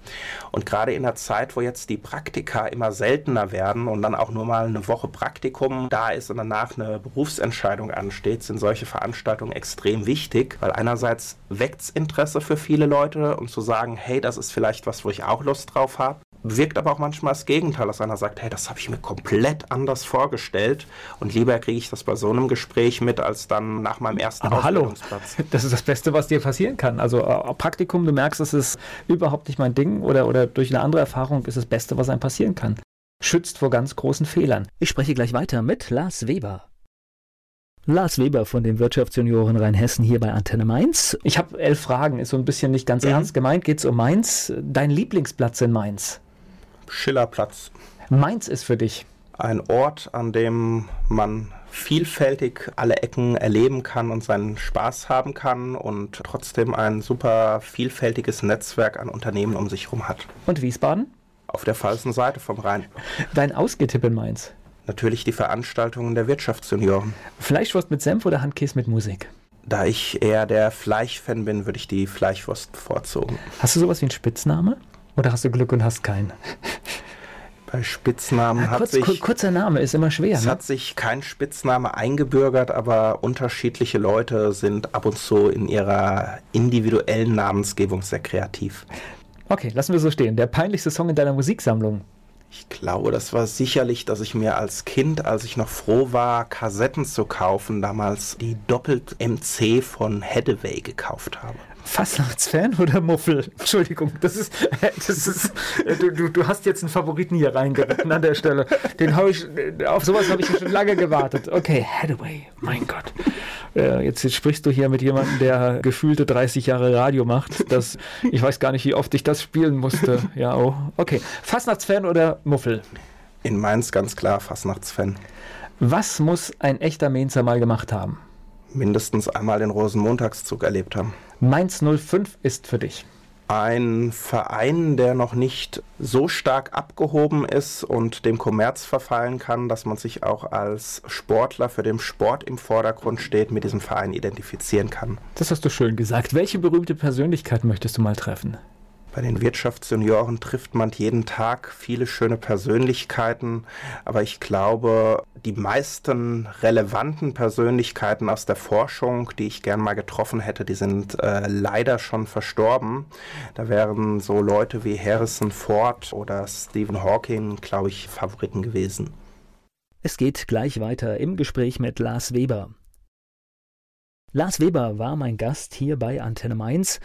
Und gerade in der Zeit, wo jetzt die Praktika immer seltener werden und dann auch nur mal eine Woche Praktikum da ist und danach eine Berufsentscheidung ansteht, sind solche Veranstaltungen extrem wichtig, weil einerseits weckt es Interesse für viele Leute, um zu sagen, hey, das ist vielleicht was, wo ich auch Lust drauf habe. wirkt aber auch manchmal das Gegenteil, dass einer sagt, hey, das habe ich mir komplett anders vorgestellt und lieber kriege ich das bei so einem Gespräch mit, als dann nach meinem ersten aber. Hallo, [LAUGHS] das ist das Beste, was dir passieren kann. Also äh, Praktikum, du merkst, das ist überhaupt nicht mein Ding oder, oder durch eine andere Erfahrung ist das Beste, was einem passieren kann. Schützt vor ganz großen Fehlern. Ich spreche gleich weiter mit Lars Weber. Lars Weber von den Wirtschaftsjunioren Rheinhessen hier bei Antenne Mainz. Ich habe elf Fragen, ist so ein bisschen nicht ganz mhm. ernst gemeint. Geht es um Mainz? Dein Lieblingsplatz in Mainz? Schillerplatz. Mainz ist für dich? Ein Ort, an dem man vielfältig alle Ecken erleben kann und seinen Spaß haben kann und trotzdem ein super vielfältiges Netzwerk an Unternehmen um sich herum hat. Und Wiesbaden? Auf der falschen Seite vom Rhein. Dein Ausgetipp in Mainz? Natürlich die Veranstaltungen der Wirtschaftsjunioren. Fleischwurst mit Senf oder Handkäse mit Musik? Da ich eher der Fleischfan bin, würde ich die Fleischwurst bevorzugen. Hast du sowas wie einen Spitzname? Oder hast du Glück und hast keinen? Bei Spitznamen ja, hat sich. Kurzer Name ist immer schwer. Es ne? hat sich kein Spitzname eingebürgert, aber unterschiedliche Leute sind ab und zu in ihrer individuellen Namensgebung sehr kreativ. Okay, lassen wir so stehen. Der peinlichste Song in deiner Musiksammlung? Ich glaube, das war sicherlich, dass ich mir als Kind, als ich noch froh war, Kassetten zu kaufen, damals die Doppelt MC von Hathaway gekauft habe. Fastnachtsfan oder Muffel? Entschuldigung, das ist, das ist, du, du, du hast jetzt einen Favoriten hier reingeritten an der Stelle. Den habe ich, auf sowas habe ich schon lange gewartet. Okay, Hathaway, mein Gott. Äh, jetzt, jetzt, sprichst du hier mit jemandem, der gefühlte 30 Jahre Radio macht. Das, ich weiß gar nicht, wie oft ich das spielen musste. Ja, oh. Okay, Fastnachtsfan oder Muffel? In Mainz ganz klar Fastnachtsfan. Was muss ein echter Mainzer mal gemacht haben? Mindestens einmal den Rosenmontagszug erlebt haben. Mainz 05 ist für dich. Ein Verein, der noch nicht so stark abgehoben ist und dem Kommerz verfallen kann, dass man sich auch als Sportler, für den Sport im Vordergrund steht, mit diesem Verein identifizieren kann. Das hast du schön gesagt. Welche berühmte Persönlichkeit möchtest du mal treffen? Bei den Wirtschaftssenioren trifft man jeden Tag viele schöne Persönlichkeiten, aber ich glaube, die meisten relevanten Persönlichkeiten aus der Forschung, die ich gern mal getroffen hätte, die sind äh, leider schon verstorben. Da wären so Leute wie Harrison Ford oder Stephen Hawking, glaube ich, Favoriten gewesen. Es geht gleich weiter im Gespräch mit Lars Weber. Lars Weber war mein Gast hier bei Antenne Mainz.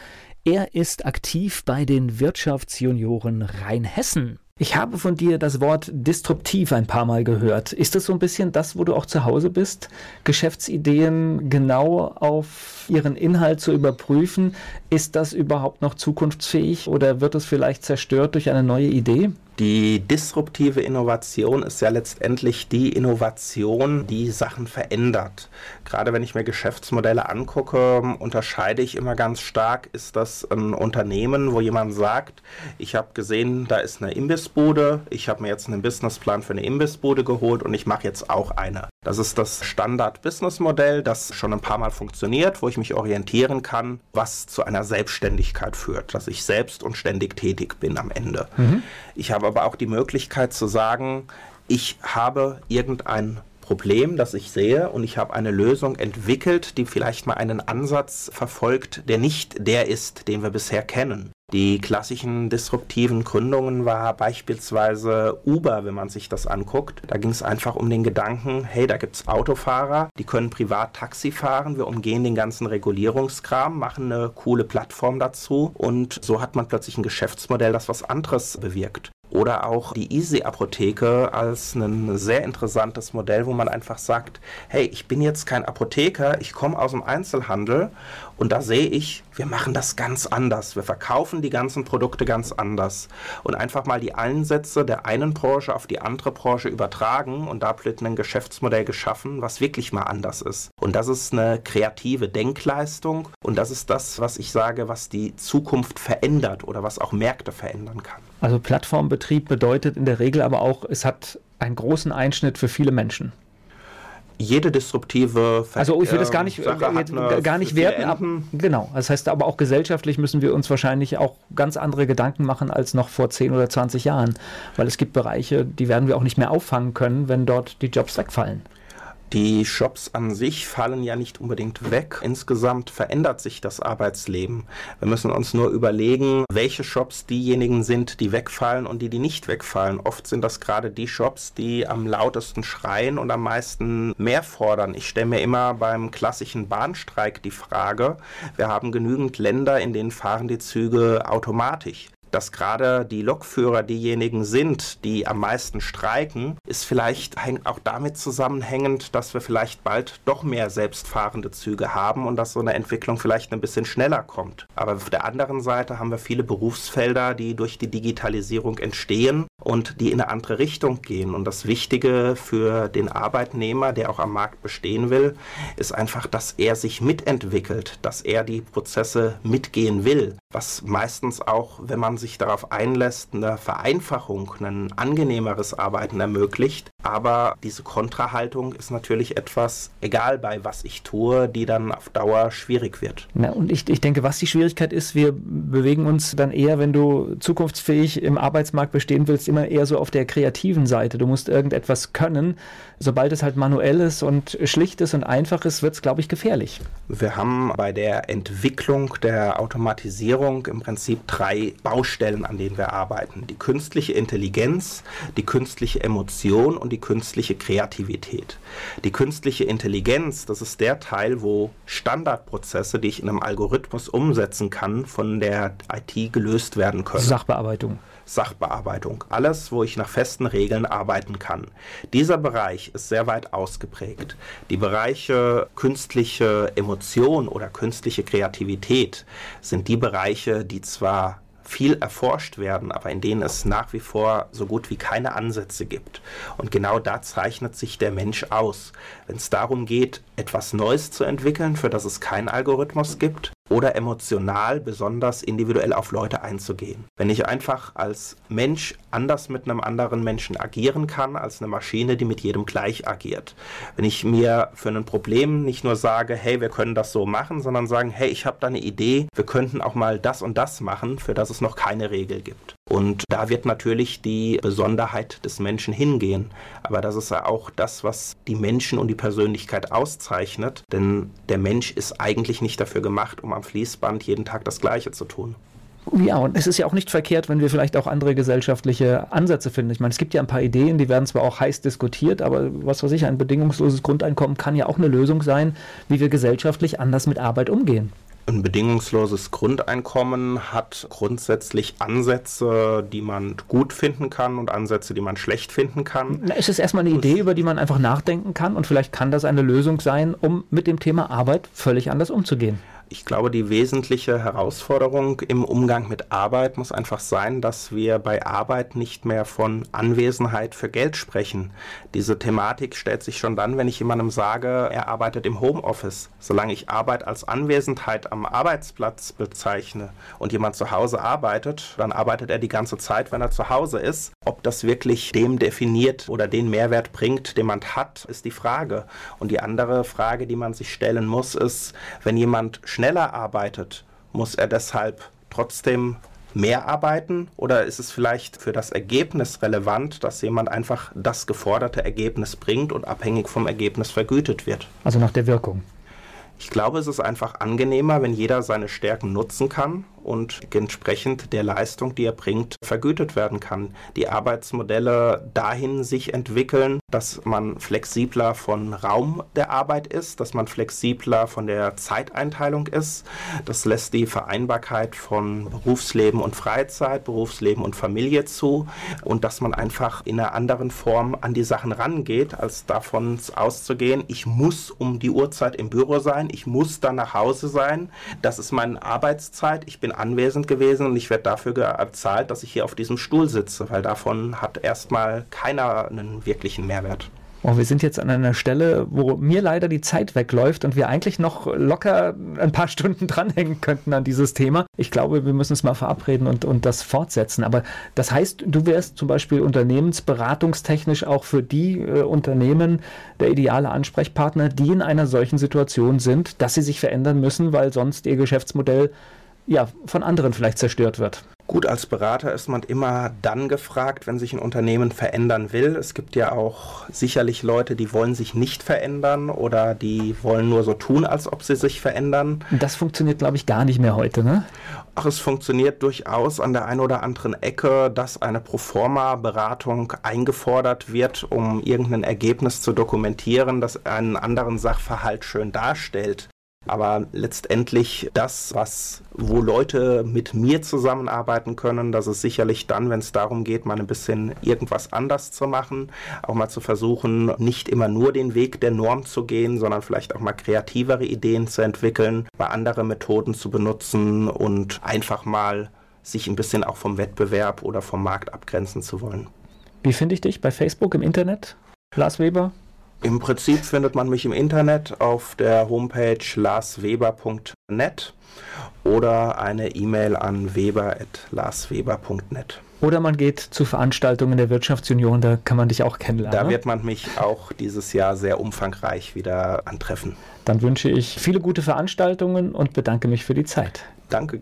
Er ist aktiv bei den Wirtschaftsjunioren Rheinhessen. Ich habe von dir das Wort disruptiv ein paar Mal gehört. Ist das so ein bisschen das, wo du auch zu Hause bist? Geschäftsideen genau auf ihren Inhalt zu überprüfen. Ist das überhaupt noch zukunftsfähig oder wird es vielleicht zerstört durch eine neue Idee? Die disruptive Innovation ist ja letztendlich die Innovation, die Sachen verändert. Gerade wenn ich mir Geschäftsmodelle angucke, unterscheide ich immer ganz stark, ist das ein Unternehmen, wo jemand sagt, ich habe gesehen, da ist eine Imbissbude, ich habe mir jetzt einen Businessplan für eine Imbissbude geholt und ich mache jetzt auch eine. Das ist das Standard-Business-Modell, das schon ein paar Mal funktioniert, wo ich mich orientieren kann, was zu einer Selbstständigkeit führt, dass ich selbst und ständig tätig bin am Ende. Mhm. Ich habe aber auch die Möglichkeit zu sagen, ich habe irgendein Problem, das ich sehe und ich habe eine Lösung entwickelt, die vielleicht mal einen Ansatz verfolgt, der nicht der ist, den wir bisher kennen. Die klassischen disruptiven Gründungen war beispielsweise Uber, wenn man sich das anguckt. Da ging es einfach um den Gedanken, hey, da gibt es Autofahrer, die können privat Taxi fahren, wir umgehen den ganzen Regulierungskram, machen eine coole Plattform dazu und so hat man plötzlich ein Geschäftsmodell, das was anderes bewirkt. Oder auch die Easy-Apotheke als ein sehr interessantes Modell, wo man einfach sagt, hey, ich bin jetzt kein Apotheker, ich komme aus dem Einzelhandel und da sehe ich, wir machen das ganz anders. Wir verkaufen die ganzen Produkte ganz anders. Und einfach mal die Einsätze der einen Branche auf die andere Branche übertragen und da wird ein Geschäftsmodell geschaffen, was wirklich mal anders ist. Und das ist eine kreative Denkleistung und das ist das, was ich sage, was die Zukunft verändert oder was auch Märkte verändern kann. Also Plattformbetrieb bedeutet in der Regel aber auch, es hat einen großen Einschnitt für viele Menschen. Jede disruptive Ver Also ich will das gar nicht, äh, gar nicht werten. Ab, genau. Das heißt aber auch gesellschaftlich müssen wir uns wahrscheinlich auch ganz andere Gedanken machen als noch vor 10 oder 20 Jahren. Weil es gibt Bereiche, die werden wir auch nicht mehr auffangen können, wenn dort die Jobs wegfallen. Die Shops an sich fallen ja nicht unbedingt weg. Insgesamt verändert sich das Arbeitsleben. Wir müssen uns nur überlegen, welche Shops diejenigen sind, die wegfallen und die, die nicht wegfallen. Oft sind das gerade die Shops, die am lautesten schreien und am meisten mehr fordern. Ich stelle mir immer beim klassischen Bahnstreik die Frage, wir haben genügend Länder, in denen fahren die Züge automatisch dass gerade die Lokführer diejenigen sind, die am meisten streiken, ist vielleicht auch damit zusammenhängend, dass wir vielleicht bald doch mehr selbstfahrende Züge haben und dass so eine Entwicklung vielleicht ein bisschen schneller kommt. Aber auf der anderen Seite haben wir viele Berufsfelder, die durch die Digitalisierung entstehen und die in eine andere Richtung gehen. Und das Wichtige für den Arbeitnehmer, der auch am Markt bestehen will, ist einfach, dass er sich mitentwickelt, dass er die Prozesse mitgehen will, was meistens auch, wenn man sich darauf einlässt, eine Vereinfachung, ein angenehmeres Arbeiten ermöglicht. Aber diese Kontrahaltung ist natürlich etwas, egal bei was ich tue, die dann auf Dauer schwierig wird. Na, und ich, ich denke, was die Schwierigkeit ist, wir bewegen uns dann eher, wenn du zukunftsfähig im Arbeitsmarkt bestehen willst, immer eher so auf der kreativen Seite. Du musst irgendetwas können. Sobald es halt manuell ist und schlicht ist und einfach ist, wird es, glaube ich, gefährlich. Wir haben bei der Entwicklung der Automatisierung im Prinzip drei Baustellen, an denen wir arbeiten. Die künstliche Intelligenz, die künstliche Emotion und die künstliche Kreativität. Die künstliche Intelligenz, das ist der Teil, wo Standardprozesse, die ich in einem Algorithmus umsetzen kann, von der IT gelöst werden können. Sachbearbeitung. Sachbearbeitung. Alles, wo ich nach festen Regeln arbeiten kann. Dieser Bereich ist sehr weit ausgeprägt. Die Bereiche künstliche Emotion oder künstliche Kreativität sind die Bereiche, die zwar viel erforscht werden, aber in denen es nach wie vor so gut wie keine Ansätze gibt. Und genau da zeichnet sich der Mensch aus. Wenn es darum geht, etwas Neues zu entwickeln, für das es keinen Algorithmus gibt, oder emotional besonders individuell auf Leute einzugehen. Wenn ich einfach als Mensch anders mit einem anderen Menschen agieren kann, als eine Maschine, die mit jedem gleich agiert. Wenn ich mir für ein Problem nicht nur sage, hey, wir können das so machen, sondern sagen, hey, ich habe da eine Idee, wir könnten auch mal das und das machen, für das es noch keine Regel gibt. Und da wird natürlich die Besonderheit des Menschen hingehen. Aber das ist ja auch das, was die Menschen und die Persönlichkeit auszeichnet. Denn der Mensch ist eigentlich nicht dafür gemacht, um am Fließband jeden Tag das Gleiche zu tun. Ja, und es ist ja auch nicht verkehrt, wenn wir vielleicht auch andere gesellschaftliche Ansätze finden. Ich meine, es gibt ja ein paar Ideen, die werden zwar auch heiß diskutiert, aber was weiß ich, ein bedingungsloses Grundeinkommen kann ja auch eine Lösung sein, wie wir gesellschaftlich anders mit Arbeit umgehen. Ein bedingungsloses Grundeinkommen hat grundsätzlich Ansätze, die man gut finden kann und Ansätze, die man schlecht finden kann. Na, ist es erstmal eine Idee, über die man einfach nachdenken kann und vielleicht kann das eine Lösung sein, um mit dem Thema Arbeit völlig anders umzugehen? Ich glaube, die wesentliche Herausforderung im Umgang mit Arbeit muss einfach sein, dass wir bei Arbeit nicht mehr von Anwesenheit für Geld sprechen. Diese Thematik stellt sich schon dann, wenn ich jemandem sage, er arbeitet im Homeoffice. Solange ich Arbeit als Anwesenheit am Arbeitsplatz bezeichne und jemand zu Hause arbeitet, dann arbeitet er die ganze Zeit, wenn er zu Hause ist. Ob das wirklich dem definiert oder den Mehrwert bringt, den man hat, ist die Frage. Und die andere Frage, die man sich stellen muss, ist, wenn jemand schneller arbeitet, muss er deshalb trotzdem mehr arbeiten oder ist es vielleicht für das Ergebnis relevant, dass jemand einfach das geforderte Ergebnis bringt und abhängig vom Ergebnis vergütet wird? Also nach der Wirkung. Ich glaube, es ist einfach angenehmer, wenn jeder seine Stärken nutzen kann und entsprechend der Leistung, die er bringt, vergütet werden kann. Die Arbeitsmodelle dahin sich entwickeln, dass man flexibler von Raum der Arbeit ist, dass man flexibler von der Zeiteinteilung ist. Das lässt die Vereinbarkeit von Berufsleben und Freizeit, Berufsleben und Familie zu und dass man einfach in einer anderen Form an die Sachen rangeht, als davon auszugehen, ich muss um die Uhrzeit im Büro sein, ich muss dann nach Hause sein, das ist meine Arbeitszeit, ich bin anwesend gewesen und ich werde dafür bezahlt, dass ich hier auf diesem Stuhl sitze, weil davon hat erstmal keiner einen wirklichen Mehrwert. Oh, wir sind jetzt an einer Stelle, wo mir leider die Zeit wegläuft und wir eigentlich noch locker ein paar [LAUGHS] Stunden dranhängen könnten an dieses Thema. Ich glaube, wir müssen es mal verabreden und, und das fortsetzen. Aber das heißt, du wärst zum Beispiel unternehmensberatungstechnisch auch für die äh, Unternehmen der ideale Ansprechpartner, die in einer solchen Situation sind, dass sie sich verändern müssen, weil sonst ihr Geschäftsmodell ja, von anderen vielleicht zerstört wird. Gut, als Berater ist man immer dann gefragt, wenn sich ein Unternehmen verändern will. Es gibt ja auch sicherlich Leute, die wollen sich nicht verändern oder die wollen nur so tun, als ob sie sich verändern. Das funktioniert, glaube ich, gar nicht mehr heute, ne? Ach, es funktioniert durchaus an der einen oder anderen Ecke, dass eine Proforma-Beratung eingefordert wird, um irgendein Ergebnis zu dokumentieren, das einen anderen Sachverhalt schön darstellt. Aber letztendlich das, was, wo Leute mit mir zusammenarbeiten können, das ist sicherlich dann, wenn es darum geht, mal ein bisschen irgendwas anders zu machen, auch mal zu versuchen, nicht immer nur den Weg der Norm zu gehen, sondern vielleicht auch mal kreativere Ideen zu entwickeln, mal andere Methoden zu benutzen und einfach mal sich ein bisschen auch vom Wettbewerb oder vom Markt abgrenzen zu wollen. Wie finde ich dich bei Facebook im Internet? Lars Weber? Im Prinzip findet man mich im Internet auf der Homepage larsweber.net oder eine E-Mail an weber.larsweber.net. Oder man geht zu Veranstaltungen der Wirtschaftsunion, da kann man dich auch kennenlernen. Da wird man mich auch dieses Jahr sehr umfangreich wieder antreffen. Dann wünsche ich viele gute Veranstaltungen und bedanke mich für die Zeit. Danke.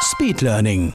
Speed Learning.